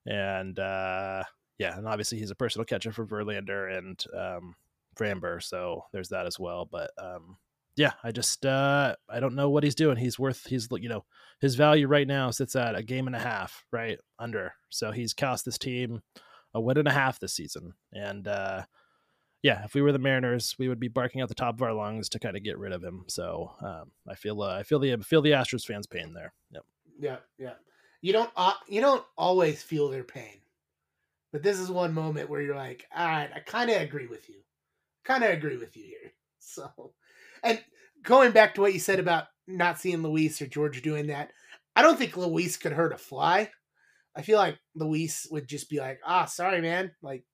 And uh, yeah, and obviously he's a personal catcher for Verlander and um, Framber, so there's that as well. But um, yeah, I just uh, I don't know what he's doing. He's worth he's you know his value right now sits at a game and a half, right under. So he's cost this team a win and a half this season, and uh, yeah, if we were the Mariners, we would be barking at the top of our lungs to kind of get rid of him. So um, I feel uh, I feel the feel the Astros fans' pain there. Yep.
Yeah, yeah. You don't uh, you don't always feel their pain, but this is one moment where you're like, all right, I kind of agree with you, kind of agree with you here. So, and going back to what you said about not seeing Luis or George doing that, I don't think Luis could hurt a fly. I feel like Luis would just be like, ah, sorry, man. Like,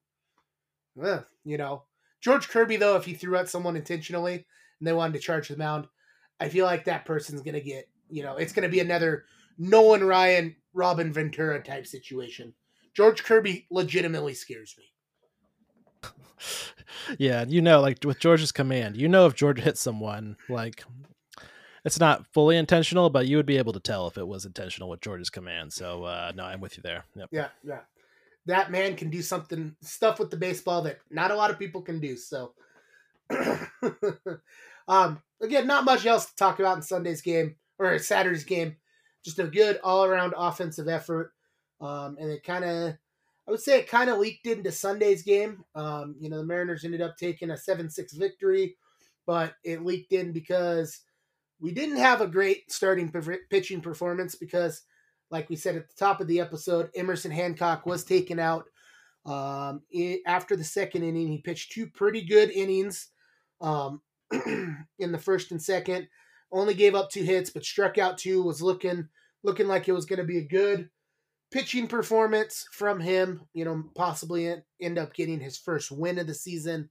ugh, you know. George Kirby, though, if he threw out someone intentionally and they wanted to charge the mound, I feel like that person's going to get, you know, it's going to be another Nolan Ryan, Robin Ventura type situation. George Kirby legitimately scares me.
yeah, you know, like with George's command, you know, if George hits someone, like it's not fully intentional, but you would be able to tell if it was intentional with George's command. So, uh, no, I'm with you there. Yep.
Yeah, yeah. That man can do something stuff with the baseball that not a lot of people can do. So, um, again, not much else to talk about in Sunday's game or Saturday's game. Just a good all around offensive effort. Um, and it kind of I would say it kind of leaked into Sunday's game. Um, you know, the Mariners ended up taking a 7 6 victory, but it leaked in because we didn't have a great starting pitching performance because, like we said at the top of the episode, Emerson Hancock was taken out. Um, after the second inning, he pitched two pretty good innings um, in the first and second. Only gave up two hits, but struck out two. Was looking looking like it was going to be a good pitching performance from him, you know, possibly end up getting his first win of the season.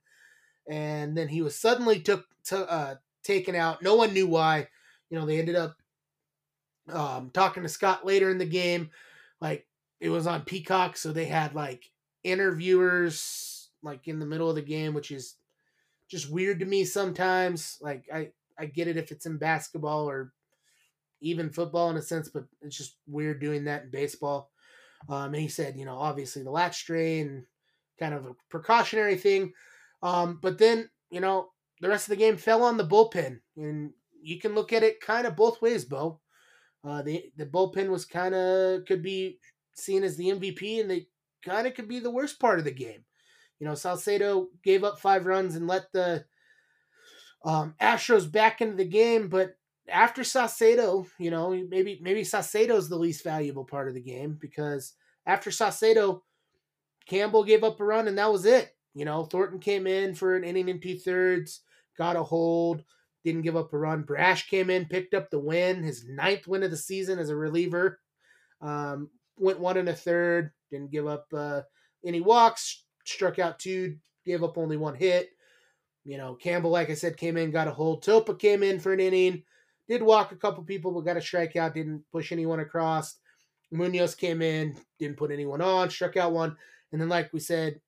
And then he was suddenly took to, uh, taken out. No one knew why. You know, they ended up um, talking to Scott later in the game. Like it was on Peacock, so they had like interviewers like in the middle of the game, which is just weird to me sometimes. Like I I get it if it's in basketball or even football in a sense, but it's just weird doing that in baseball. Um, and he said, you know, obviously the latch strain, kind of a precautionary thing. Um, but then, you know, the rest of the game fell on the bullpen, and you can look at it kind of both ways, Beau. Uh, the the bullpen was kind of could be seen as the MVP, and they kind of could be the worst part of the game. You know, Saucedo gave up five runs and let the um, Astros back into the game, but after Saucedo, you know, maybe maybe Saucedo's the least valuable part of the game because after Saucedo, Campbell gave up a run and that was it. You know, Thornton came in for an inning and two thirds, got a hold, didn't give up a run. Brash came in, picked up the win, his ninth win of the season as a reliever. Um, went one and a third, didn't give up uh, any walks, struck out two, gave up only one hit. You know, Campbell, like I said, came in, got a hold. Topa came in for an inning, did walk a couple people, but got a strikeout, didn't push anyone across. Munoz came in, didn't put anyone on, struck out one. And then, like we said,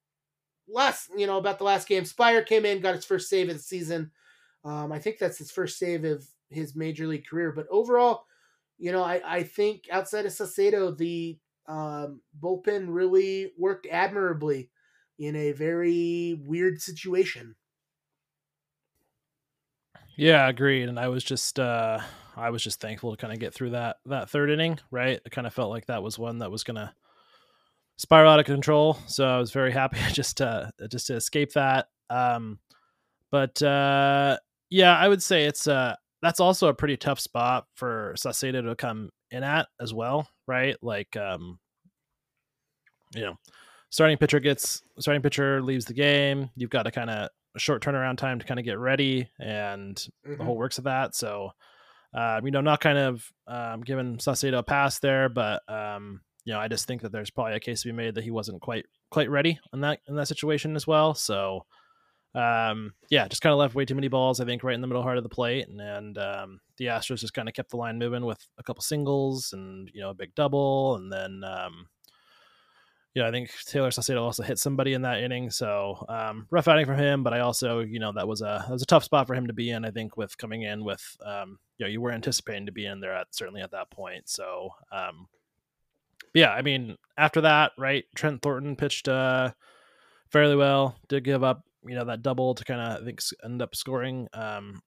last, you know, about the last game, Speier came in, got his first save of the season. Um, I think that's his first save of his major league career. But overall, you know, I, I think outside of Saucedo, the um, bullpen really worked admirably in a very weird situation.
Yeah, agreed. And I was just uh I was just thankful to kind of get through that that third inning, right? It kind of felt like that was one that was gonna spiral out of control. So I was very happy just to just to escape that. Um but uh yeah, I would say it's uh that's also a pretty tough spot for Saucedo to come in at as well, right? Like um you know, starting pitcher gets starting pitcher leaves the game. You've got to kind of a short turnaround time to kind of get ready and mm-hmm. the whole works of that. So, uh, you know, not kind of um, giving Saucedo a pass there, but um, you know, I just think that there's probably a case to be made that he wasn't quite quite ready in that in that situation as well. So, um, yeah, just kind of left way too many balls, I think, right in the middle heart of the plate, and, and um, the Astros just kind of kept the line moving with a couple singles and you know a big double, and then um, you know, I think Tayler Saucedo also hit somebody in that inning. So um, rough outing for him, but I also, you know, that was a that was a tough spot for him to be in. I think with coming in with, um, you know, you were anticipating to be in there at certainly at that point. So, um, yeah, I mean, after that, right, Trent Thornton pitched uh, fairly well. Did give up, you know, that double to kind of I think end up scoring. Um,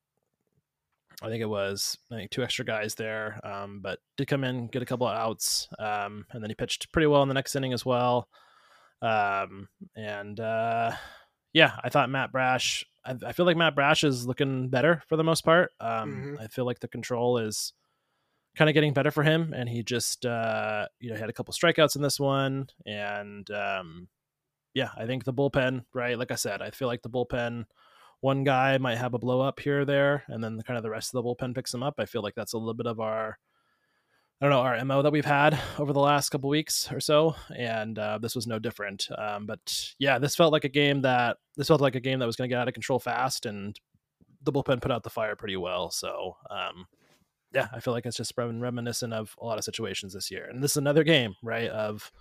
I think it was I think two extra guys there, um, but did come in, get a couple of outs, um, and then he pitched pretty well in the next inning as well. Um, and uh, yeah, I thought Matt Brash. I, I, feel like Matt Brash is looking better for the most part. Um, mm-hmm. I feel like the control is kind of getting better for him, and he just uh, you know had a couple strikeouts in this one, and um, yeah, I think the bullpen, right? Like I said, I feel like the bullpen. One guy might have a blow up here or there, and then kind of the rest of the bullpen picks him up. I feel like that's a little bit of our I don't know our mo that we've had over the last couple weeks or so, and uh, this was no different. Um, but yeah, this felt like a game that this felt like a game that was going to get out of control fast, and the bullpen put out the fire pretty well. So um, yeah, I feel like it's just reminiscent of a lot of situations this year, and this is another game, right? Of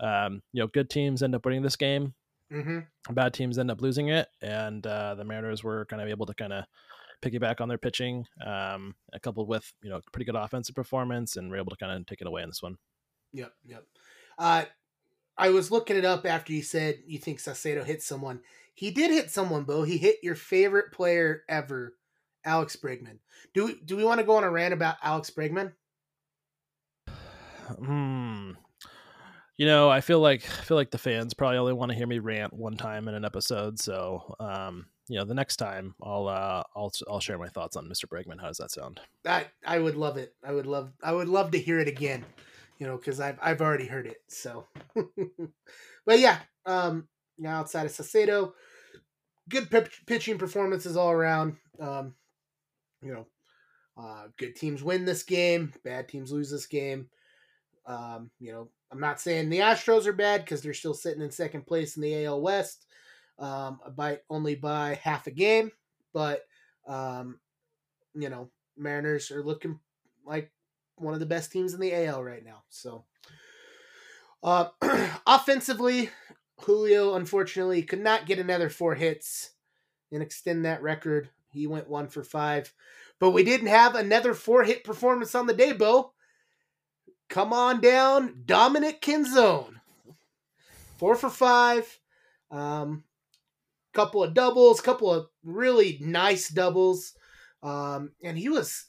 um, you know, good teams end up winning this game, mm-hmm. bad teams end up losing it, and uh, the Mariners were kind of able to kind of piggyback on their pitching, um, coupled with you know pretty good offensive performance, and we're able to kind of take it away in this one.
Yep, yep. Uh, I was looking it up after you said you think Saucedo hit someone. He did hit someone, Beau. He hit your favorite player ever, Alex Bregman. Do we, do we want to go on a rant about Alex Bregman?
Hmm. You know, I feel like I feel like the fans probably only want to hear me rant one time in an episode. So, um, you know, the next time I'll uh, I'll I'll share my thoughts on Mr. Bregman. How does that sound?
I I would love it. I would love I would love to hear it again. You know, because I've I've already heard it. So, but yeah, um, outside of Saucedo, good p- pitching performances all around. Um, you know, uh, good teams win this game, bad teams lose this game. Um, you know, I'm not saying the Astros are bad because they're still sitting in second place in the AL West um, by only by half a game, but um, you know Mariners are looking like one of the best teams in the AL right now. So uh, offensively, Julio unfortunately could not get another four hits and extend that record. He went one for five, but we didn't have another four hit performance on the day, Beau. Come on down, Dominic Canzone. Four for five. Um, couple of doubles, couple of really nice doubles. Um, and he was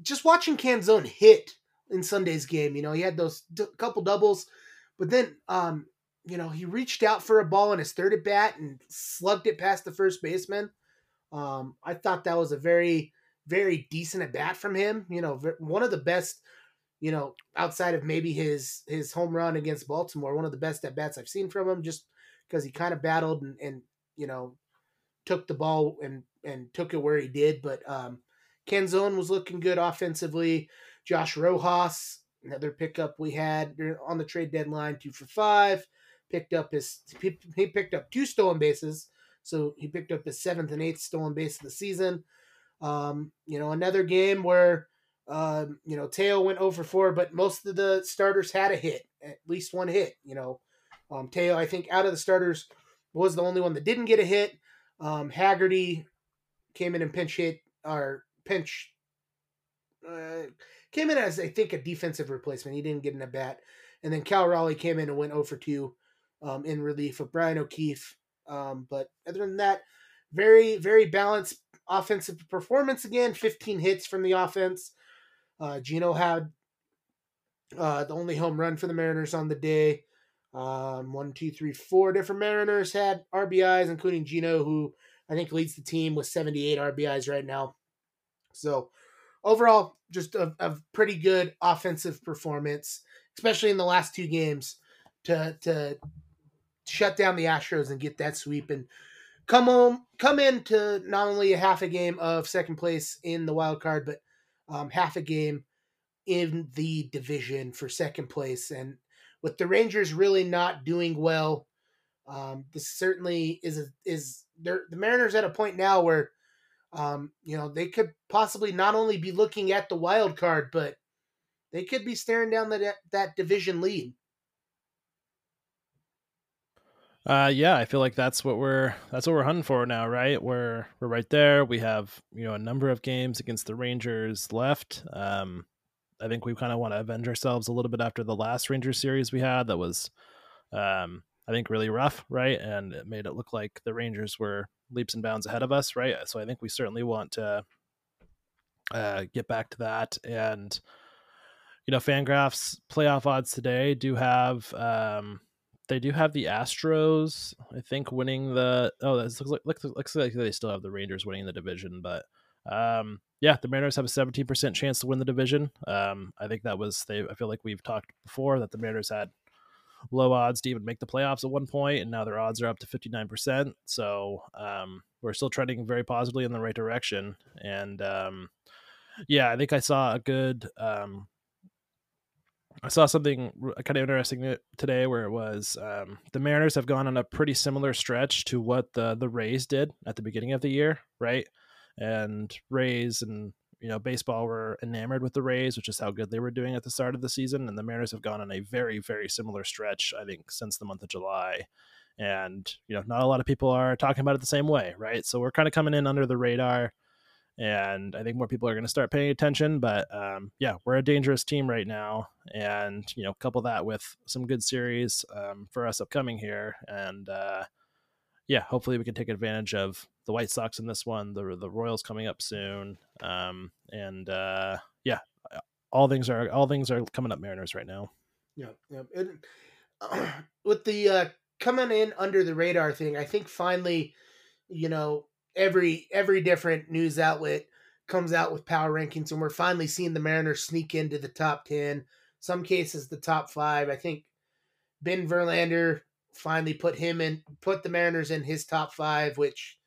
just watching Canzone hit in Sunday's game. You know, he had those d- couple doubles, but then, um, you know, he reached out for a ball in his third at bat and slugged it past the first baseman. Um, I thought that was a very, very decent at bat from him. You know, one of the best, you know, outside of maybe his his home run against Baltimore, one of the best at bats I've seen from him. Just because he kind of battled and, and you know, took the ball and and took it where he did. But um, Canzone was looking good offensively. Josh Rojas, another pickup we had on the trade deadline, two for five. Picked up his he picked up two stolen bases, so he picked up his seventh and eighth stolen base of the season. Um, you know, another game where um, you know Teo went over four, but most of the starters had a hit, at least one hit. You know, um, Teo, I think, out of the starters was the only one that didn't get a hit. Um, Haggerty came in and pinch hit or pinch uh, came in as I think a defensive replacement. He didn't get in a bat, and then Cal Raleigh came in and went over two um, in relief of Brian O'Keefe. Um, but other than that, very very balanced offensive performance again. Fifteen hits from the offense. Uh, Geno had uh, the only home run for the Mariners on the day. Um, one, two, three, four different Mariners had RBIs, including Geno, who I think leads the team with 78 RBIs right now. So overall, just a, a pretty good offensive performance, especially in the last two games to to shut down the Astros and get that sweep and come home, come into not only a half a game of second place in the wild card, but um, half a game in the division for second place. And with the Rangers really not doing well, um, this certainly is a, is the Mariners at a point now where um, you know they could possibly not only be looking at the wild card, but they could be staring down that that division lead.
Uh, yeah, I feel like that's what we're that's what we're hunting for now, right? We're we're right there. We have you know a number of games against the Rangers left. Um, I think we kind of want to avenge ourselves a little bit after the last Rangers series we had that was, um, I think, really rough, right? And it made it look like the Rangers were leaps and bounds ahead of us, right? So I think we certainly want to uh, get back to that. And, you know, Fangraphs playoff odds today do have, um, they do have the Astros, I think, winning the. Oh, this looks like, looks, looks like they still have the Rangers winning the division, but um, yeah, the Mariners have a 17% chance to win the division. Um, I think that was they. I feel like we've talked before that the Mariners had low odds to even make the playoffs at one point, and now their odds are up to 59%. So um, we're still trending very positively in the right direction. And um, yeah, I think I saw a good. Um, I saw something kind of interesting today where it was um, the Mariners have gone on a pretty similar stretch to what the the Rays did at the beginning of the year, right? And Rays and you know, baseball were enamored with the Rays, which is how good they were doing at the start of the season. And the Mariners have gone on a very, very similar stretch, I think, since the month of July. And, you know, not a lot of people are talking about it the same way, right? So we're kind of coming in under the radar. And I think more people are going to start paying attention. But um, yeah, we're a dangerous team right now. And, you know, couple that with some good series um, for us upcoming here. And, uh, yeah, hopefully we can take advantage of the White Sox in this one, the the Royals coming up soon, um, and uh, yeah, all things are all things are coming up Mariners right now.
Yeah, yeah. Uh, with the uh, coming in under the radar thing, I think finally, you know, every every different news outlet comes out with power rankings, and we're finally seeing the Mariners sneak into the top ten. Some cases, the top five. I think Ben Verlander finally put him in, put the Mariners in his top five, which,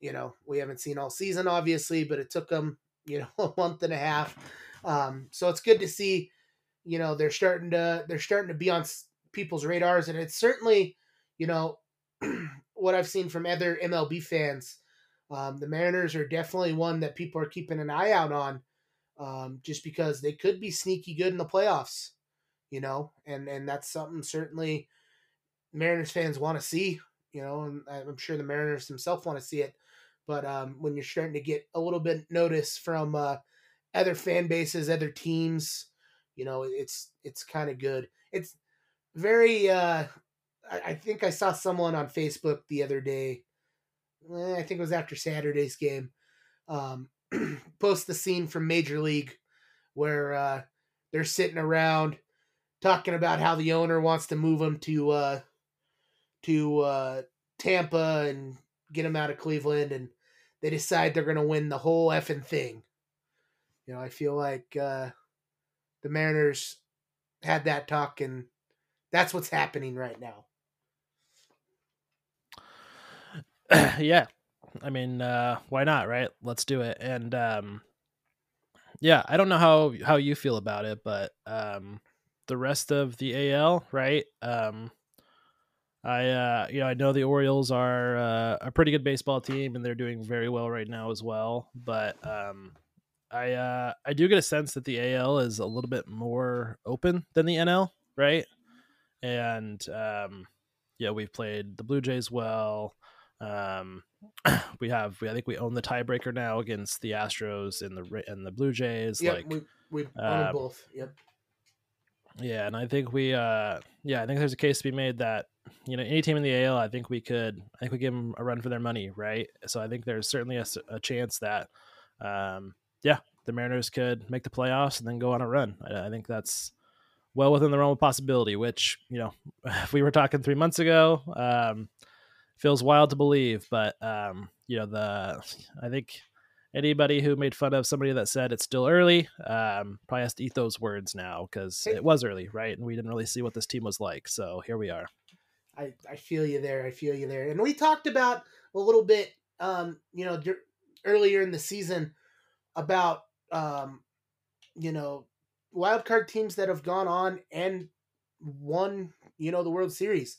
you know, we haven't seen all season, obviously, but it took them, you know, a month and a half. Um, so it's good to see, you know, they're starting to, they're starting to be on people's radars. And it's certainly, you know, what I've seen from other MLB fans. Um, the Mariners are definitely one that people are keeping an eye out on, um, just because they could be sneaky good in the playoffs, you know, and and that's something certainly Mariners fans want to see, you know, and I'm sure the Mariners themselves want to see it. But um, when you're starting to get a little bit notice from uh, other fan bases, other teams, you know, it's it's kind of good. It's very. Uh, I, I, think I saw someone on Facebook the other day. Eh, I think it was after Saturday's game. Um, post the scene from Major League where uh, they're sitting around talking about how the owner wants to move them to uh, to uh, Tampa and get them out of Cleveland, and they decide they're going to win the whole effing thing. You know, I feel like uh, the Mariners had that talk, and that's what's happening right now.
yeah, I mean, uh, why not, right? Let's do it. And um, yeah, I don't know how how you feel about it, but um, the rest of the AL, right? Um, I uh, you know I know the Orioles are uh, a pretty good baseball team and they're doing very well right now as well. But um, I uh, I do get a sense that the AL is a little bit more open than the NL, right? And um, yeah, we've played the Blue Jays well. Um, we have we I think we own the tiebreaker now against the Astros and the and the Blue Jays.
Yeah, like we we own um, both. Yep.
Yeah, and I think we uh yeah, I think there's a case to be made that you know, any team in the AL, I think we could, I think we give them a run for their money, right? So I think there's certainly a, a chance that, um, yeah, the Mariners could make the playoffs and then go on a run. I, I think that's well within the realm of possibility. Which you know, if we were talking three months ago, um, feels wild to believe, but um, you know, the I think anybody who made fun of somebody that said it's still early um, probably has to eat those words now because it was early, right? And we didn't really see what this team was like. So here we are.
I, I feel you there. I feel you there. And we talked about a little bit, um, you know, d- earlier in the season about, um, you know, wild card teams that have gone on and won, you know, the World Series.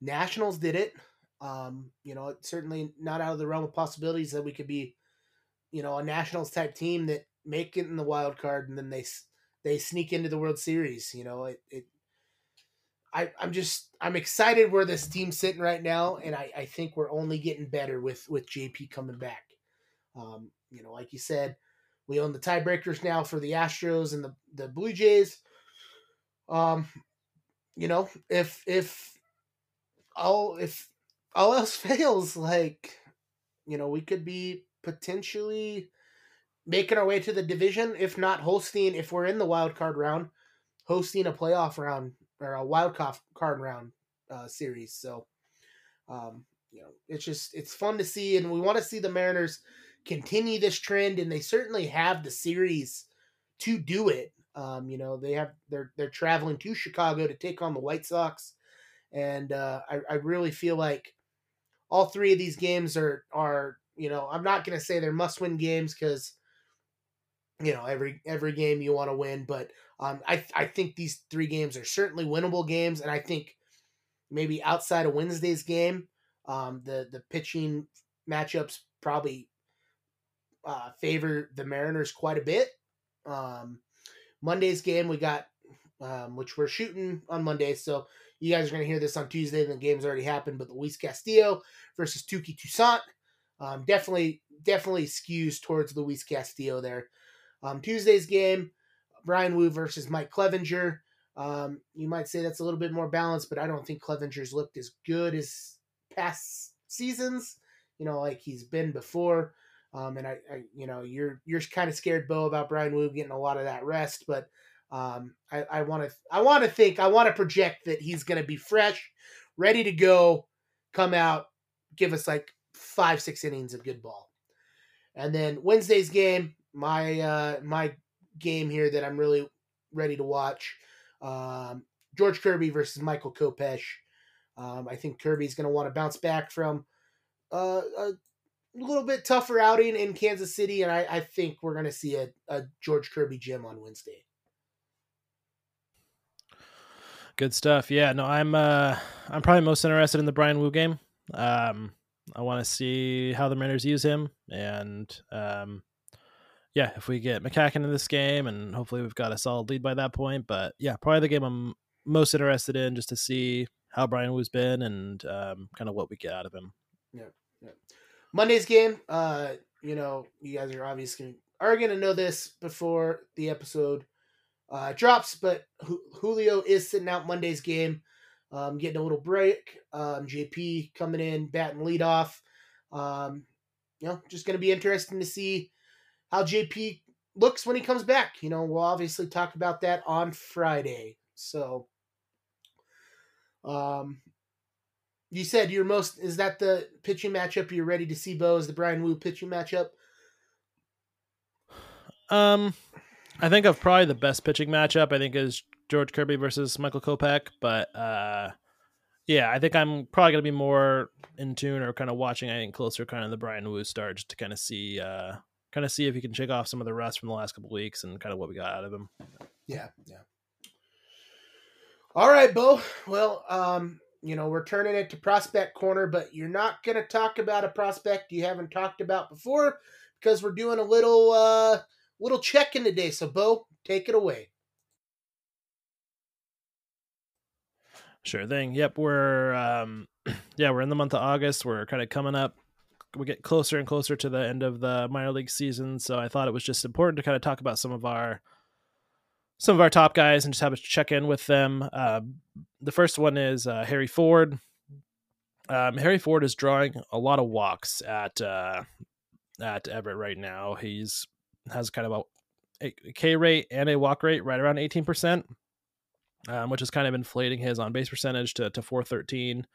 Nationals did it. Um, you know, certainly not out of the realm of possibilities that we could be, you know, a Nationals type team that make it in the wild card and then they they sneak into the World Series. You know, it, it I, I'm just I'm excited where this team's sitting right now, and I, I think we're only getting better with with JP coming back. Um, you know, like you said, We own the tiebreakers now for the Astros and the the Blue Jays. Um, you know, if if all if all else fails, like you know, we could be potentially making our way to the division, if not hosting, if we're in the wild card round, hosting a playoff round or a wild card round uh, series. So, um, you know, it's just it's fun to see, and we want to see the Mariners continue this trend, and they certainly have the series to do it. Um, you know, they have they're they're traveling to Chicago to take on the White Sox, and uh, I, I really feel like all three of these games are are you know I'm not going to say they're must win games because you know every every game you want to win, but um, I I think these three games are certainly winnable games, and I think maybe outside of Wednesday's game, um, the the pitching matchups probably uh, favor the Mariners quite a bit. Um, Monday's game we got, um, which we're shooting on Monday, so you guys are going to hear this on Tuesday. The game's already happened, but Luis Castillo versus Touki Toussaint um, definitely definitely skews towards Luis Castillo there. Um, Tuesday's game, Brian Woo versus Mike Clevinger. Um, you might say that's a little bit more balanced, but I don't think Clevinger's looked as good as past seasons. You know, like he's been before. Um, and I, I, you know, you're you're kind of scared, Beau, about Brian Woo getting a lot of that rest, but um, I want to I want to think I want to project that he's going to be fresh, ready to go, come out, give us like five six innings of good ball, and then Wednesday's game, my uh, my game here that I'm really ready to watch, um, George Kirby versus Michael Kopech. Um, I think Kirby's going to want to bounce back from uh, a little bit tougher outing in Kansas City, and I, I think we're going to see a, a George Kirby gym on Wednesday.
Good stuff. Yeah, no, I'm uh I'm probably most interested in the Brian Woo game. Um I want to see how the Mariners use him and um yeah, if we get McCaughan in this game and hopefully we've got a solid lead by that point, but yeah, probably the game I'm most interested in just to see how Brian Woo's been and um kind of what we get out of him.
Yeah. Yeah. Monday's game, uh you know, you guys are obviously are going to know this before the episode uh, drops, but Julio is sitting out Monday's game, um, getting a little break. Um, JP coming in, batting lead off. Um, you know, just going to be interesting to see how JP looks when he comes back. You know, we'll obviously talk about that on Friday. So, um, you said you're most is that the pitching matchup you're ready to see, Beau? Is the Brian Woo pitching matchup?
Um, I think of probably the best pitching matchup. I think is George Kirby versus Michael Kopech, but uh, yeah, I think I'm probably gonna be more in tune or kind of watching. I think closer, kind of the Brian Woo start, just to kind of see, uh, kind of see if he can shake off some of the rust from the last couple weeks and kind of what we got out of him.
Yeah, yeah. All right, Beau. Well, um, you know, we're turning it to prospect corner, but you're not going to talk about a prospect you haven't talked about before because we're doing a little uh little check in today. So, Beau, take it away.
Sure thing. Yep, we're um, yeah, we're in the month of August. We're kind of coming up. We get closer and closer to the end of the minor league season, so I thought it was just important to kind of talk about some of our some of our top guys and just have a check in with them. Uh, the first one is uh, Harry Ford. Um, Harry Ford is drawing a lot of walks at uh, at Everett right now. He's has kind of a, a K rate and a walk rate right around 18%, um, which is kind of inflating his on base percentage to, to 413.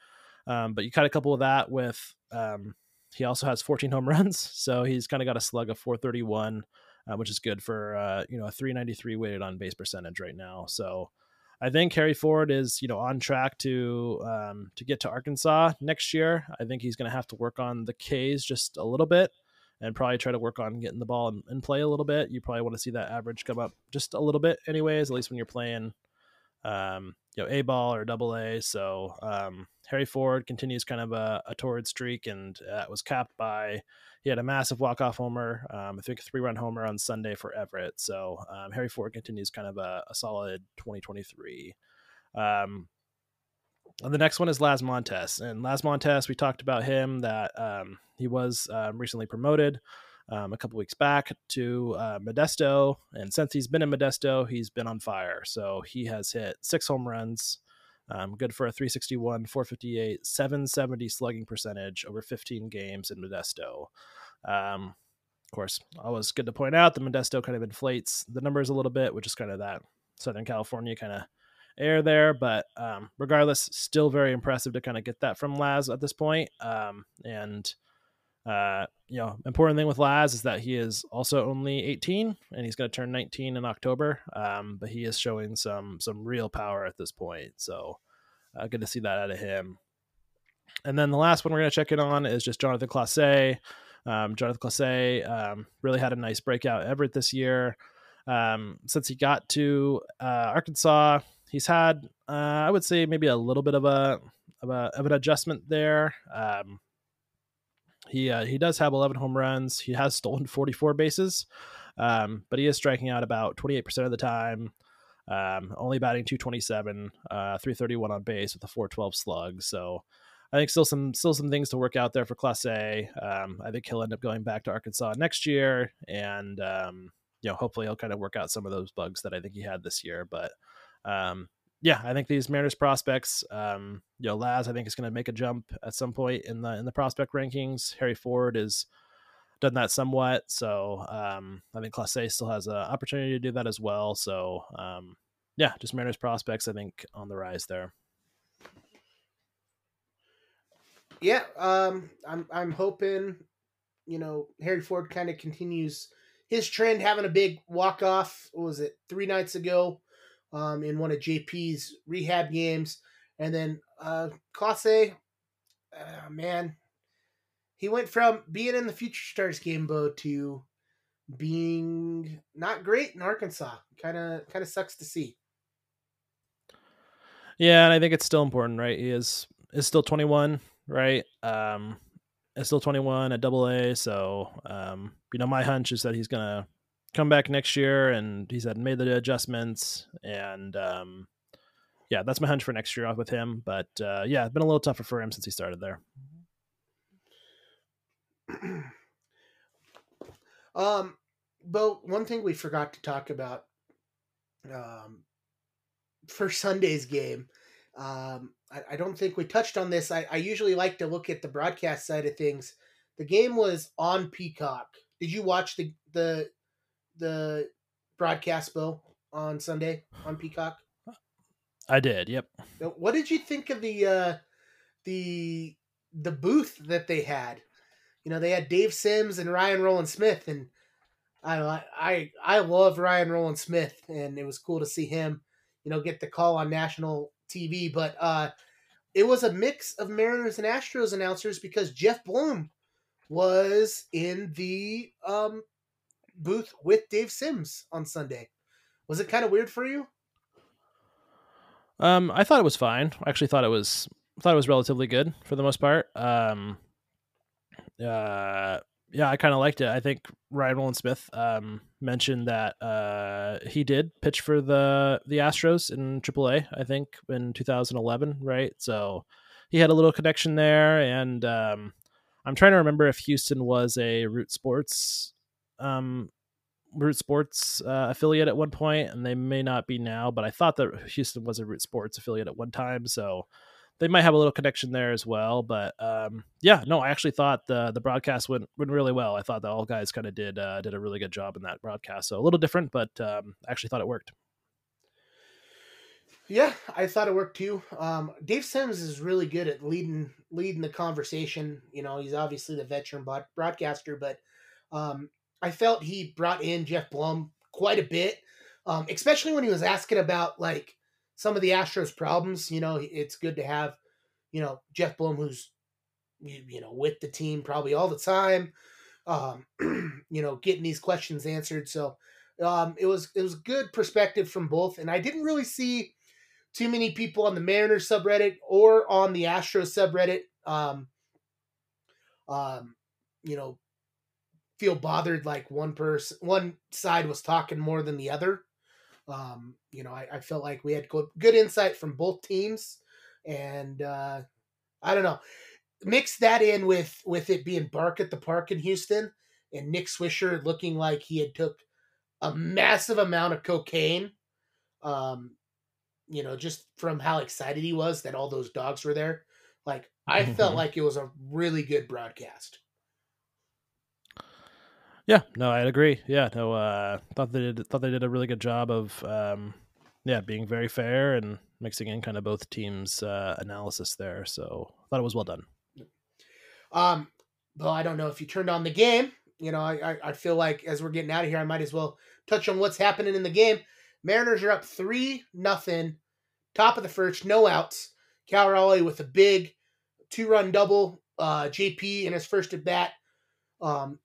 Um, but you kind of couple of that with um, he also has 14 home runs, so he's kind of got a slug of 431, uh, which is good for uh, you know a 393 weighted on base percentage right now. So I think Harry Ford is you know on track to um, to get to Arkansas next year. I think he's going to have to work on the K's just a little bit and probably try to work on getting the ball and, and play a little bit. You probably want to see that average come up just a little bit, anyways. At least when you're playing, um, you know, a ball or double A. So um, Harry Ford continues kind of a, a torrid streak, and uh, was capped by he had a massive walk off homer, um, I think a three run homer on Sunday for Everett. So um, Harry Ford continues kind of a, a solid 2023. Um, the next one is Laz Montes, and Laz Montes, we talked about him that um, he was um, recently promoted. um, a couple weeks back to uh, Modesto, and since he's been in Modesto, he's been on fire. So he has hit six home runs, um, good for a 361, 458, 770 slugging percentage over 15 games in Modesto. Um, of course, always good to point out the Modesto kind of inflates the numbers a little bit, which is kind of that Southern California kind of air there. But um, regardless, still very impressive to kind of get that from Laz at this point. Um, and uh, you know, important thing with Laz is that he is also only 18 and he's going to turn 19 in October. Um, but he is showing some some real power at this point. So uh, good to see that out of him. And then the last one we're going to check in on is just Jonathan Clase. Um, Jonathan Clase um, really had a nice breakout Everett this year. Um, since he got to uh, Arkansas, he's had uh, I would say maybe a little bit of a of, a, of an adjustment there. Um, he uh, he does have 11 home runs. He has stolen 44 bases, um, but he is striking out about 28% of the time. Um, only batting 227, uh, 331 on base with a 412 slug. So I think still some still some things to work out there for Clase. Um, I think he'll end up going back to Arkansas next year, and um, you know hopefully he'll kind of work out some of those bugs that I think he had this year. But um, yeah, I think these Mariners prospects, um, you know, Laz, I think is going to make a jump at some point in the in the prospect rankings. Harry Ford has done that somewhat, so um, I think Clase still has an opportunity to do that as well. So um, yeah, just Mariners prospects, I think, on the rise there.
Yeah, um, I'm I'm hoping, you know, Harry Ford kind of continues his trend, having a big walk off. was it three nights ago? Um, in one of JP's rehab games. And then uh, Clase, uh, man, he went from being in the Future Stars game, Beau, to being not great in Arkansas. Kind of, kind of sucks to see.
Yeah, and I think it's still important, right? He is is still 21, right? Um, is still 21 at Double A. So, um, you know, my hunch is that he's gonna come back next year, and he said made the adjustments, and um, yeah, that's my hunch for next year off with him. But uh, yeah, it's been a little tougher for him since he started there.
um, but one thing we forgot to talk about, um, for Sunday's game, um, I, I don't think we touched on this. I, I usually like to look at the broadcast side of things. The game was on Peacock. Did you watch the the the broadcast, Bill, on Sunday on Peacock?
I did. Yep.
What did you think of the uh, the the booth that they had? You know, they had Dave Sims and Ryan Rowland-Smith, and I I I love Ryan Rowland-Smith, and it was cool to see him, you know, get the call on national TV. But uh, it was a mix of Mariners and Astros announcers because Geoff Blum was in the um, booth with Dave Sims on Sunday. Was it kind of weird for you?
Um, I thought it was fine. I actually thought it was thought it was relatively good for the most part. Um, uh, yeah, I kind of liked it. I think Ryan Rowland-Smith um, mentioned that uh, he did pitch for the the Astros in AAA. I think in 2011, right? So he had a little connection there, and um, I'm trying to remember if Houston was a Root Sports um, Root Sports uh, affiliate at one point, and they may not be now. But I thought that Houston was a Root Sports affiliate at one time, so they might have a little connection there as well. But um, yeah, no, I actually thought the the broadcast went went really well. I thought that all guys kind of did uh, did a really good job in that broadcast. So a little different, but um, I actually thought it worked.
Yeah, I thought it worked too. Um, Dave Sims is really good at leading leading the conversation. You know, he's obviously the veteran broadcaster, but um, I felt he brought in Geoff Blum quite a bit, um, especially when he was asking about like some of the Astros problems. You know, it's good to have, you know, Geoff Blum who's you, know with the team probably all the time. Um, you know, getting these questions answered. So um, it was it was good perspective from both, and I didn't really see too many people on the Mariners subreddit or on the Astros subreddit. Um, um, you know, feel bothered like one person one side was talking more than the other um you know i, I felt like we had good, good insight from both teams and uh i don't know mix that in with with it being bark at the park in houston and Nick Swisher looking like he had took a massive amount of cocaine. Um, you know, just from how excited he was that all those dogs were there. Like I mm-hmm. felt like it was a really good broadcast.
Yeah, no, I'd agree. Yeah, no, uh, thought they did thought they did a really good job of, um, yeah, being very fair and mixing in kind of both teams' uh, analysis there. So thought it was well done.
Um, well, I don't know if you turned on the game. You know, I, I feel like as we're getting out of here, I might as well touch on what's happening in the game. Mariners are up three nothing, top of the first, no outs. Cal Raleigh with a big two run double. Uh, JP in his first at bat. Um,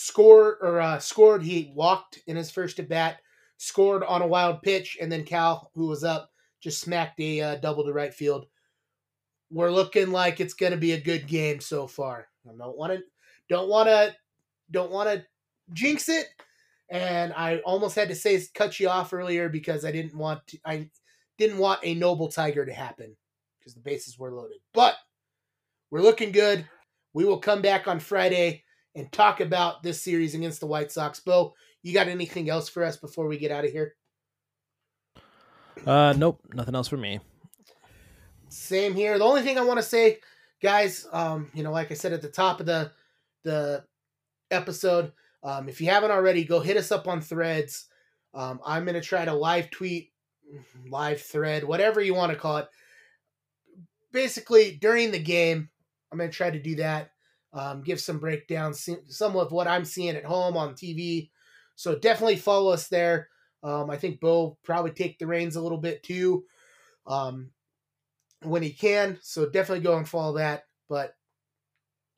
scored or uh, scored. He walked in his first at bat, scored on a wild pitch, and then Cal, who was up, just smacked a uh, double to right field. We're looking like it's going to be a good game so far. I don't want to, don't want to, don't want to jinx it. And I almost had to say cut you off earlier because I didn't want to, I didn't want a noble tiger to happen because the bases were loaded. But we're looking good. We will come back on Friday and talk about this series against the White Sox. Beau, you got anything else for us before we get out of here?
Uh, nope, nothing else for me.
Same here. The only thing I want to say, guys, um, you know, like I said at the top of the the episode, um, if you haven't already, go hit us up on Threads. Um, I'm gonna try to live tweet, live thread, whatever you want to call it. Basically, during the game, I'm gonna try to do that um, give some breakdowns, some of what I'm seeing at home on TV. So definitely follow us there. Um, I think Beau probably take the reins a little bit too um, when he can. So definitely go and follow that. But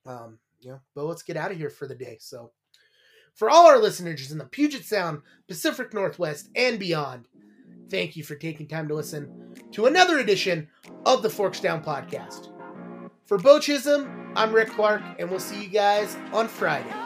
um, you know, Beau, let's get out of here for the day. So for all our listeners in the Puget Sound, Pacific Northwest, and beyond, thank you for taking time to listen to another edition of the Forks Down Podcast. For Beau Chisholm, I'm Rick Clark, and we'll see you guys on Friday.